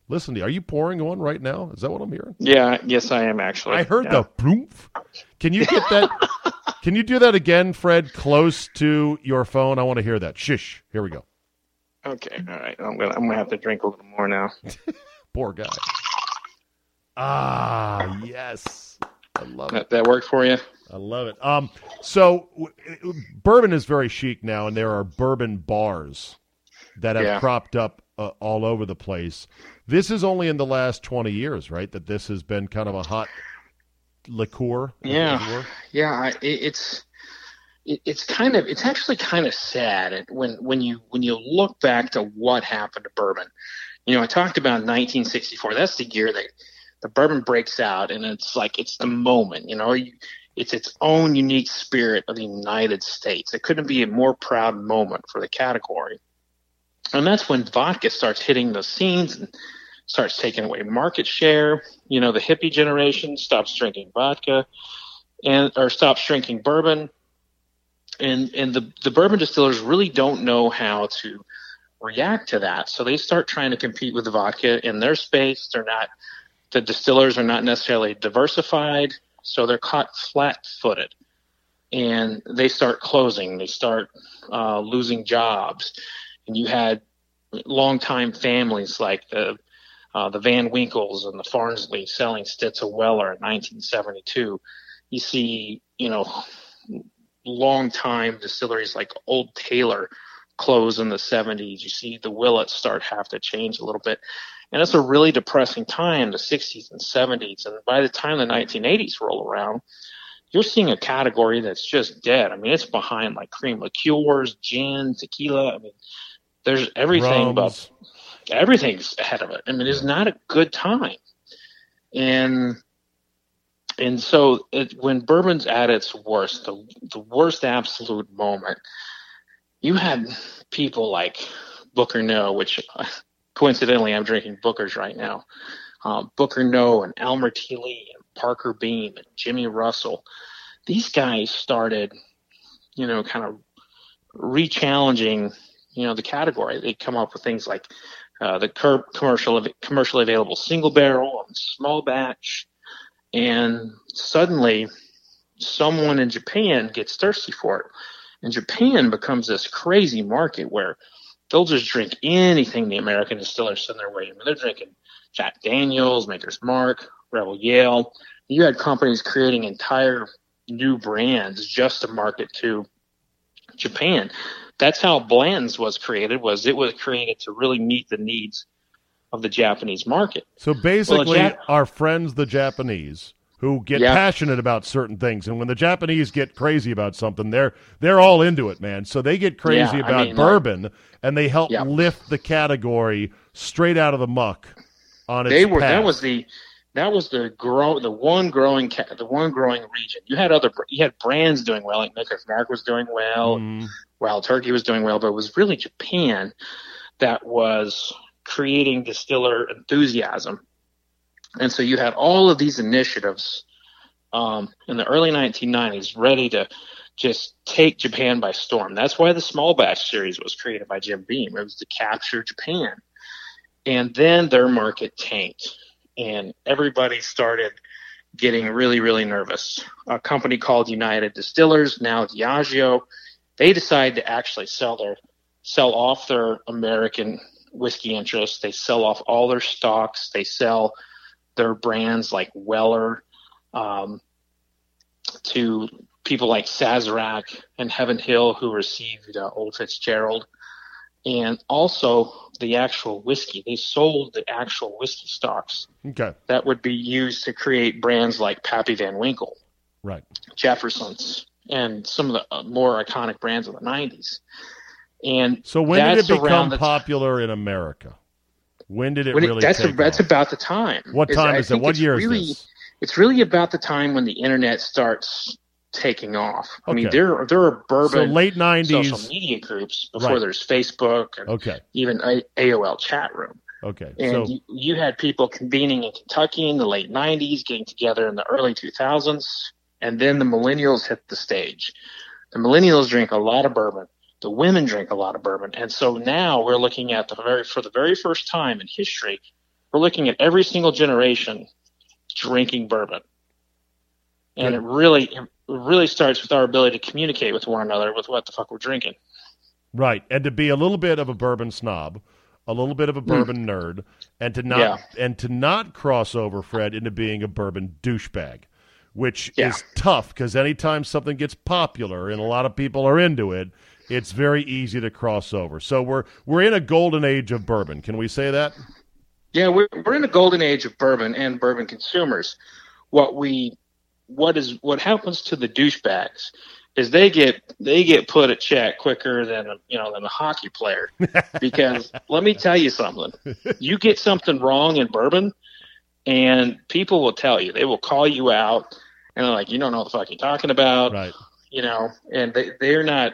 Listen, to you. are you pouring one right now? Is that what I'm hearing? yeah yes i am actually I heard yeah. the poof. Can you get that? can you do that again, Fred? Close to your phone. I want to hear that. Shish. Here we go. okay all right i'm gonna i'm gonna have to drink a little more now Poor guy. Ah, yes. I love it. that, that worked for you I love it. Um, so w- bourbon is very chic now, and there are bourbon bars that have Yeah. cropped up uh, all over the place. This is only in the last twenty years, right? That this has been kind of a hot liqueur. Yeah. yeah it, it's it, it's kind of it's actually kind of sad when when you when you look back to what happened to bourbon. You know i talked about 1964 that's the year that the bourbon breaks out and it's like it's the moment you know? You, it's its own unique spirit of the united states. It couldn't be a more proud moment for the category. And that's when vodka starts hitting the scenes and starts taking away market share. You know the hippie generation stops drinking vodka and or stops drinking bourbon. And and the the bourbon distillers really don't know how to react to that. So they start trying to compete with the vodka in their space. They're not the distillers are not necessarily diversified so they're caught flat-footed. And they start closing. They start uh, losing jobs. And you had longtime families like the uh, the Van Winkles and the Farnsley selling Stitzel Weller in 1972. You see, you know, long time distilleries like Old Taylor close in the 70s. You see the Willetts start have to change a little bit. And it's a really depressing time, the 60s and 70s. And by the time the 1980s roll around, you're seeing a category that's just dead. I mean, it's behind like cream liqueurs, gin, tequila. I mean, there's everything but Rums. Everything's ahead of it. I mean, it's not a good time. And and so it, when bourbon's at its worst, the the worst absolute moment, you had people like Booker Noe, which coincidentally I'm drinking Booker's right now. Uh, Booker Noe and Elmer T. Lee and Parker Beam and Jimmy Russell. These guys started, you know, kind of re-challenging, you know, the category. They come up with things like uh, the commercial commercially available single barrel and small batch, and suddenly someone in Japan gets thirsty for it, and Japan becomes this crazy market where they'll just drink anything the American distillers send their way. I mean, they're drinking Jack Daniels, Maker's Mark, Rebel Yell. You had companies creating entire new brands just to market to Japan. That's how Blanton's was created. Was it was created to really meet the needs of the Japanese market. So basically, Jap- our friends, the Japanese, who get Yeah. passionate about certain things, and when the Japanese get crazy about something, they're they're all into it, man. So they get crazy Yeah, I about mean, like- bourbon, and they help Yeah. lift the category straight out of the muck on its they were path. that was the that was the grow the one growing ca- the one growing region. You had other you had brands doing well, like Maker's Mark was doing well, Mm, Wild Turkey was doing well, but it was really Japan that was creating distiller enthusiasm. And so you had all of these initiatives um, in the early 1990s ready to just take Japan by storm. That's why the small batch series was created by Jim Beam. It was to capture Japan. And then their market tanked, and everybody started getting really, really nervous. A company called United Distillers, now Diageo, they decide to actually sell their sell off their American whiskey interests. They sell off all their stocks. They sell their brands like Weller um, to people like Sazerac and Heaven Hill who received uh, Old Fitzgerald, and also the actual whiskey. They sold the actual whiskey stocks Okay. that would be used to create brands like Pappy Van Winkle, Right. Jefferson's, and some of the uh, more iconic brands of the '90s. And So when did it become popular in America? When did it when it- really that's take that's about the time. What time I is it? What year really, is this? It's really about the time when the internet starts taking off. I mean, there there are So bourbon late social media groups before Right. there's Facebook and Okay. even a- AOL chat room. Okay. And So you, you had people convening in Kentucky in the late 90s, getting together in the early 2000s, and then the millennials hit the stage. The millennials drink a lot of bourbon. The women drink a lot of bourbon. And so now we're looking at the very, for the very first time in history, we're looking at every single generation drinking bourbon. And it really, really starts with our ability to communicate with one another with what the fuck we're drinking. right, and to be a little bit of a bourbon snob, a little bit of a hmm. bourbon nerd, and to not Yeah. and to not cross over Fred into being a bourbon douchebag, which Yeah. is tough because anytime something gets popular and a lot of people are into it, it's very easy to cross over. So we're we're in a golden age of bourbon. Can we say that? Yeah, we're we're in a golden age of bourbon and bourbon consumers. What we what is what happens to the douchebags is they get they get put a check quicker than a, you know than a hockey player. Because let me tell you something. You get something wrong in bourbon and people will tell you. They will call you out and they're like you don't know what the fuck you're talking about. Right. you know and they they're not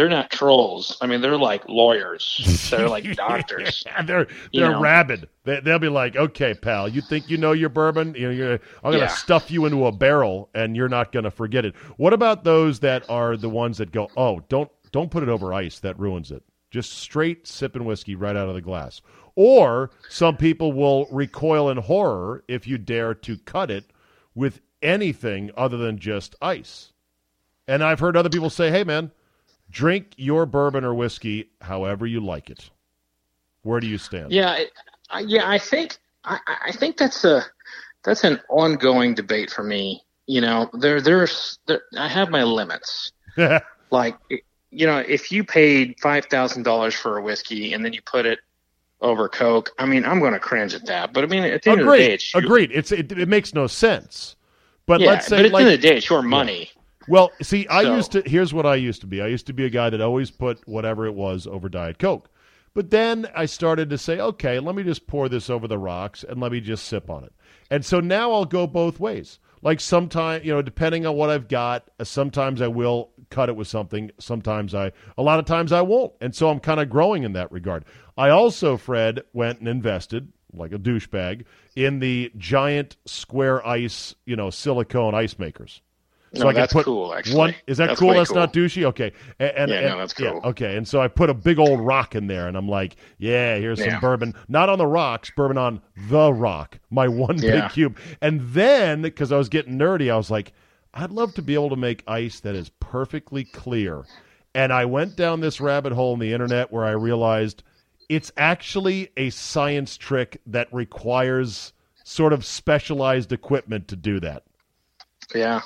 they're not trolls i mean they're like lawyers they're like doctors Yeah, they're they're know. rabid. They, they'll be like, "Okay, pal, you think you know your bourbon? You know, you're, I'm going to Yeah. stuff you into a barrel, and you're not going to forget it." What about those that are the ones that go, "Oh, don't don't put it over ice. That ruins it. Just straight sipping whiskey right out of the glass." Or some people will recoil in horror if you dare to cut it with anything other than just ice. And I've heard other people say, "Hey, man, drink your bourbon or whiskey however you like it." Where do you stand? Yeah, I, yeah. I think I, I think that's a that's an ongoing debate for me. You know, there there's there, I have my limits. Like, you know, if you paid five thousand dollars for a whiskey and then you put it over Coke, I mean, I'm going to cringe at that. But I mean, at the end of the day, Agreed. it's Agreed. It's it, it makes no sense. But Yeah, let's say but at like the end of the day, it's your money. Well, see, I So- used to here's what I used to be. I used to be a guy that always put whatever it was over Diet Coke. But then I started to say, okay, let me just pour this over the rocks and let me just sip on it. And so now I'll go both ways. Like sometimes, you know, depending on what I've got, uh, sometimes I will cut it with something. Sometimes I, a lot of times I won't. And so I'm kind of growing in that regard. I also, Fred, went and invested like a douchebag in the giant square ice, you know, silicone ice makers. No, I can that's put cool, actually. One is that That's cool? That's cool. not douchey. Okay, and, and, Yeah, and- no, that's cool. okay, and so I put a big old rock in there, and I'm like, yeah, here's some bourbon, not on the rocks, bourbon on the rock, my one Yeah. big cube. And then because I was getting nerdy, I was like, I'd love to be able to make ice that is perfectly clear. And I went down this rabbit hole in the internet where I realized it's actually a science trick that requires sort of specialized equipment to do that. Yeah,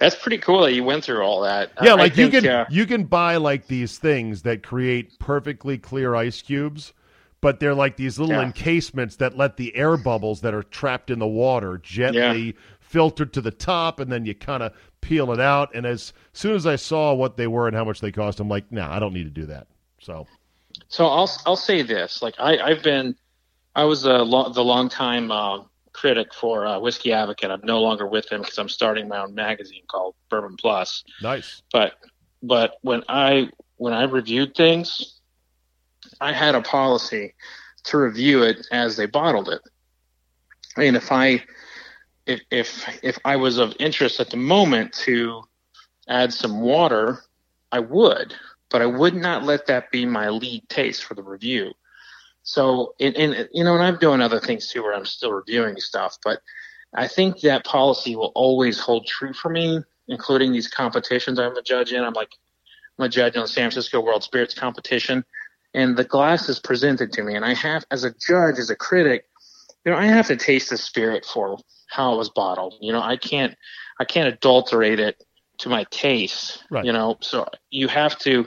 that's pretty cool that you went through all that. Yeah, like you can uh, you can buy like these things that create perfectly clear ice cubes, but they're like these little Yeah. encasements that let the air bubbles that are trapped in the water gently filter to the top, and then you kind of peel it out. And as soon as I saw what they were and how much they cost, I'm like, nah, I don't need to do that. So So I'll I'll say this: like I I've been, I was a lo- the longtime uh, critic for uh, Whiskey Advocate. I'm no longer with them because I'm starting my own magazine called Bourbon Plus. nice. But but when I when I reviewed things, I had a policy to review it as they bottled it. I mean, if I if if if I was of interest at the moment to add some water, I would, but I would not let that be my lead taste for the review. So, and, in you know, and I'm doing other things too, where I'm still reviewing stuff, but I think that policy will always hold true for me, including these competitions I'm a judge in. I'm like, I'm a judge in the San Francisco World Spirits Competition, and the glass is presented to me, and I have, as a judge, as a critic, you know, I have to taste the spirit for how it was bottled. You know, I can't, I can't adulterate it to my taste. Right. You know, so you have to.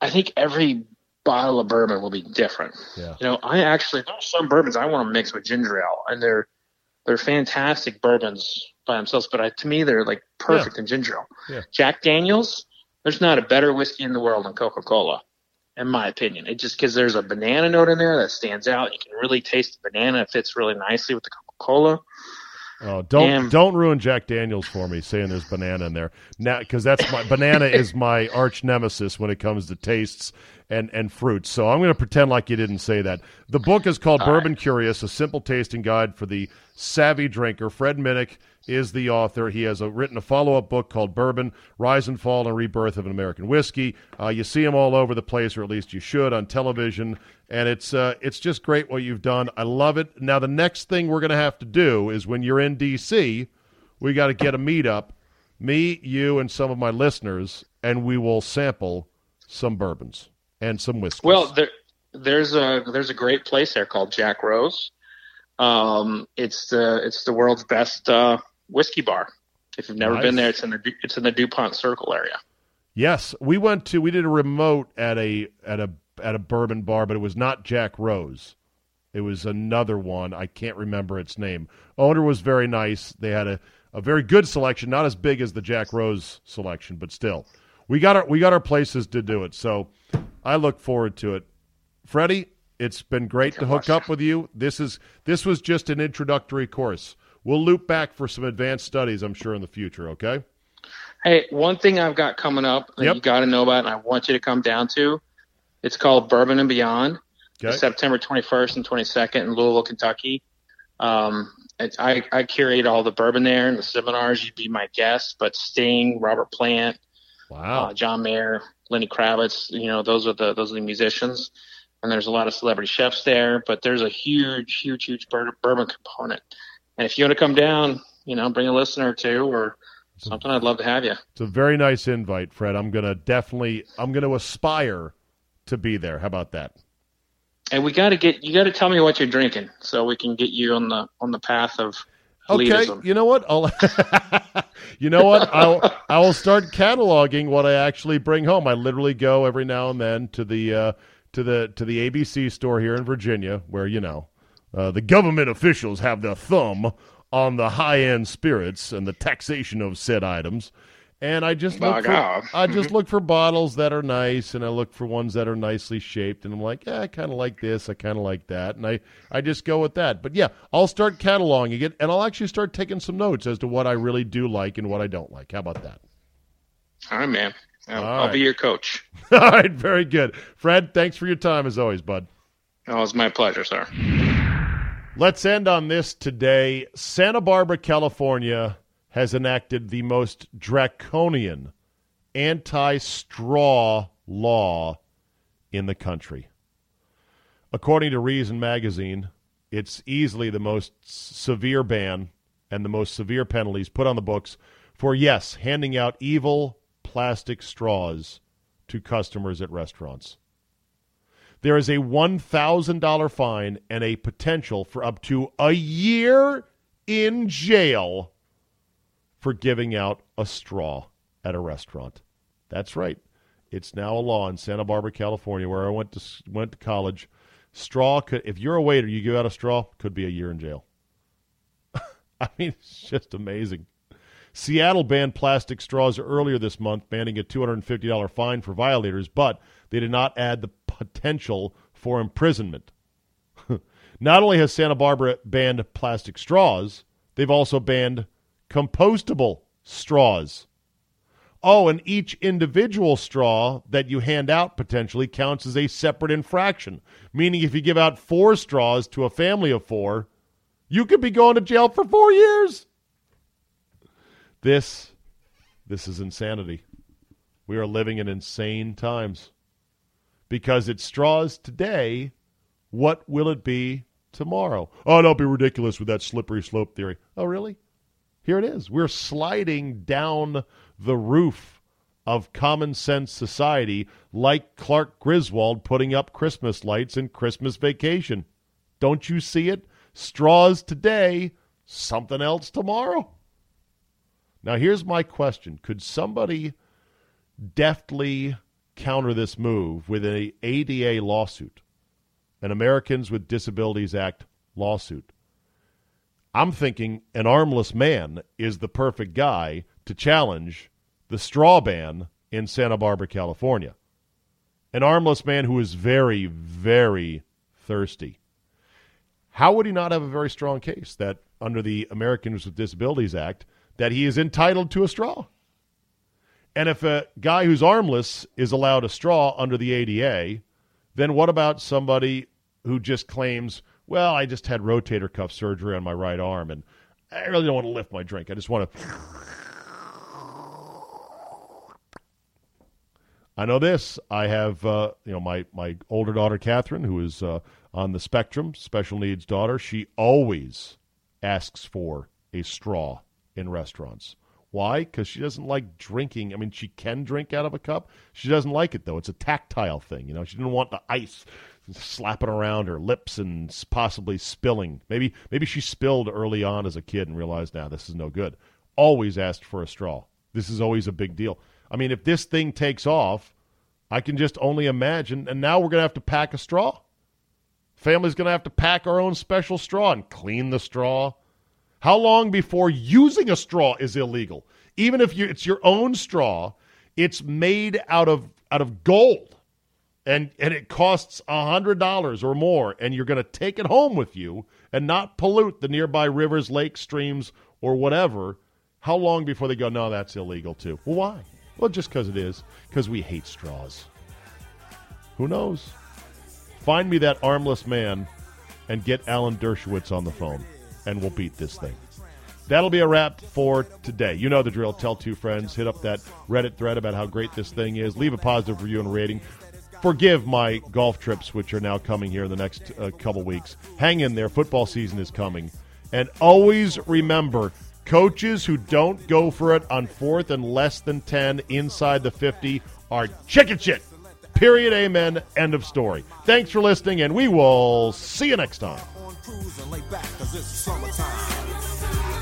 I think every bottle of bourbon will be different. Yeah. You know, I actually there are some bourbons I want to mix with ginger ale, and they're they're fantastic bourbons by themselves. But I, to me, they're like perfect in ginger ale. Yeah. Jack Daniels, there's not a better whiskey in the world than Coca Cola, in my opinion. It just because there's a banana note in there that stands out. You can really taste the banana. It fits really nicely with the Coca Cola. Oh, don't don't ruin Jack Daniels for me saying there's banana in there now because that's my banana is my arch nemesis when it comes to tastes and and fruits. So I'm going to pretend like you didn't say that. The book is called Bourbon Curious: A Simple Tasting Guide for the Savvy Drinker. Fred Minnick is the author. He has a, written a follow up book called Bourbon: Rise and Fall and Rebirth of an American Whiskey. Uh, you see him all over the place, or at least you should, on television. And it's uh, it's just great what you've done. I love it. Now the next thing we're going to have to do is when you're in D.C., we got to get a meetup, me, you, and some of my listeners, and we will sample some bourbons and some whiskeys. Well, there, there's a there's a great place there called Jack Rose. Um, it's the it's the world's best uh, whiskey bar. If you've never Nice. been there, it's in the it's in the Dupont Circle area. Yes, we went to we did a remote at a at a at a bourbon bar, but it was not Jack Rose. It was another one. I can't remember its name. Owner was very nice. They had a, a very good selection, not as big as the Jack Rose selection, but still. We got our we got our places to do it. So I look forward to it. Freddie, it's been great to hook up with you. This is this was just an introductory course. We'll loop back for some advanced studies, I'm sure, in the future, okay? Hey, one thing I've got coming up that Yep. you got to know about, and I want you to come down to. It's called Bourbon and Beyond. Okay. September 21st and 22nd in Louisville, Kentucky. Um, it's, I, I curate all the bourbon there and the seminars. You'd be my guest, but Sting, Robert Plant, Wow. uh, John Mayer, Lenny Kravitz, you know, those are the those are the musicians. And there's a lot of celebrity chefs there, but there's a huge, huge, huge bourbon component. And if you want to come down, you know, bring a listener or two or something, I'd love to have you. It's a very nice invite, Fred. I'm gonna definitely I'm gonna aspire to be there. How about that? And we got to get you got to tell me what you're drinking so we can get you on the on the path of Okay, elitism. you know what? I'll You know what? I'll I will start cataloging what I actually bring home. I literally go every now and then to the uh, to the to the ABC store here in Virginia where, you know, uh, the government officials have their thumb on the high-end spirits and the taxation of said items. And I just look for, I just look for bottles that are nice, and I look for ones that are nicely shaped, and I'm like, yeah, I kind of like this, I kind of like that, and I, I just go with that. But yeah, I'll start cataloging it, and I'll actually start taking some notes as to what I really do like and what I don't like. How about that? All right, man. I'll, I'll right. be your coach. All right, very good, Fred. Thanks for your time as always, bud. Oh, it's my pleasure, sir. Let's end on this today. Santa Barbara, California has enacted the most draconian anti straw law in the country. According to Reason magazine, it's easily the most severe ban and the most severe penalties put on the books for, yes, handing out evil plastic straws to customers at restaurants. There is a $1,000 fine and a potential for up to a year in jail for giving out a straw at a restaurant. That's right. It's now a law in Santa Barbara, California, where I went to went to college. Straw could, if you're a waiter, you give out a straw, could be a year in jail. I mean, it's just amazing. Seattle banned plastic straws earlier this month, banning a $250 fine for violators, but they did not add the potential for imprisonment. not only has Santa Barbara banned plastic straws, they've also banned compostable straws. Oh, and each individual straw that you hand out potentially counts as a separate infraction, meaning if you give out four straws to a family of four, you could be going to jail for four years. This, this is insanity. We are living in insane times. Because it's straws today, what will it be tomorrow? Oh, don't be ridiculous with that slippery slope theory. Oh, really? Here it is. We're sliding down the roof of common sense society like Clark Griswold putting up Christmas lights in Christmas vacation. Don't you see it? Straws today, something else tomorrow. Now, here's my question Could somebody deftly counter this move with an ADA lawsuit, an Americans with Disabilities Act lawsuit? I'm thinking an armless man is the perfect guy to challenge the straw ban in Santa Barbara, California. An armless man who is very, very thirsty. How would he not have a very strong case that under the Americans with Disabilities Act that he is entitled to a straw? And if a guy who's armless is allowed a straw under the ADA, then what about somebody who just claims, well, I just had rotator cuff surgery on my right arm and I really don't want to lift my drink. I just want to. I know this. I have, uh, you know, my, my older daughter, Catherine, who is uh, on the spectrum, special needs daughter. She always asks for a straw in restaurants. Why? Because she doesn't like drinking. I mean, she can drink out of a cup. She doesn't like it though. It's a tactile thing. You know, she didn't want the ice slapping around her lips and possibly spilling. Maybe maybe she spilled early on as a kid and realized now this is no good. Always asked for a straw. This is always a big deal. I mean, if this thing takes off, I can just only imagine. And now we're going to have to pack a straw. Family's going to have to pack our own special straw and clean the straw how long before using a straw is illegal? Even if you, it's your own straw, it's made out of out of gold, and and it costs hundred dollars or more, and you're going to take it home with you and not pollute the nearby rivers, lakes, streams, or whatever. How long before they go? No, that's illegal too. Well, why? Well, just because it is. Because we hate straws. Who knows? Find me that armless man and get Alan Dershowitz on the phone and we'll beat this thing. That'll be a wrap for today. You know the drill. Tell two friends. Hit up that Reddit thread about how great this thing is. Leave a positive review and rating. Forgive my golf trips, which are now coming here in the next uh, couple weeks. Hang in there. Football season is coming. And always remember coaches who don't go for it on fourth and less than 10 inside the 50 are chicken shit. Period. Amen. End of story. Thanks for listening, and we will see you next time cruise and lay back, cause it's summertime.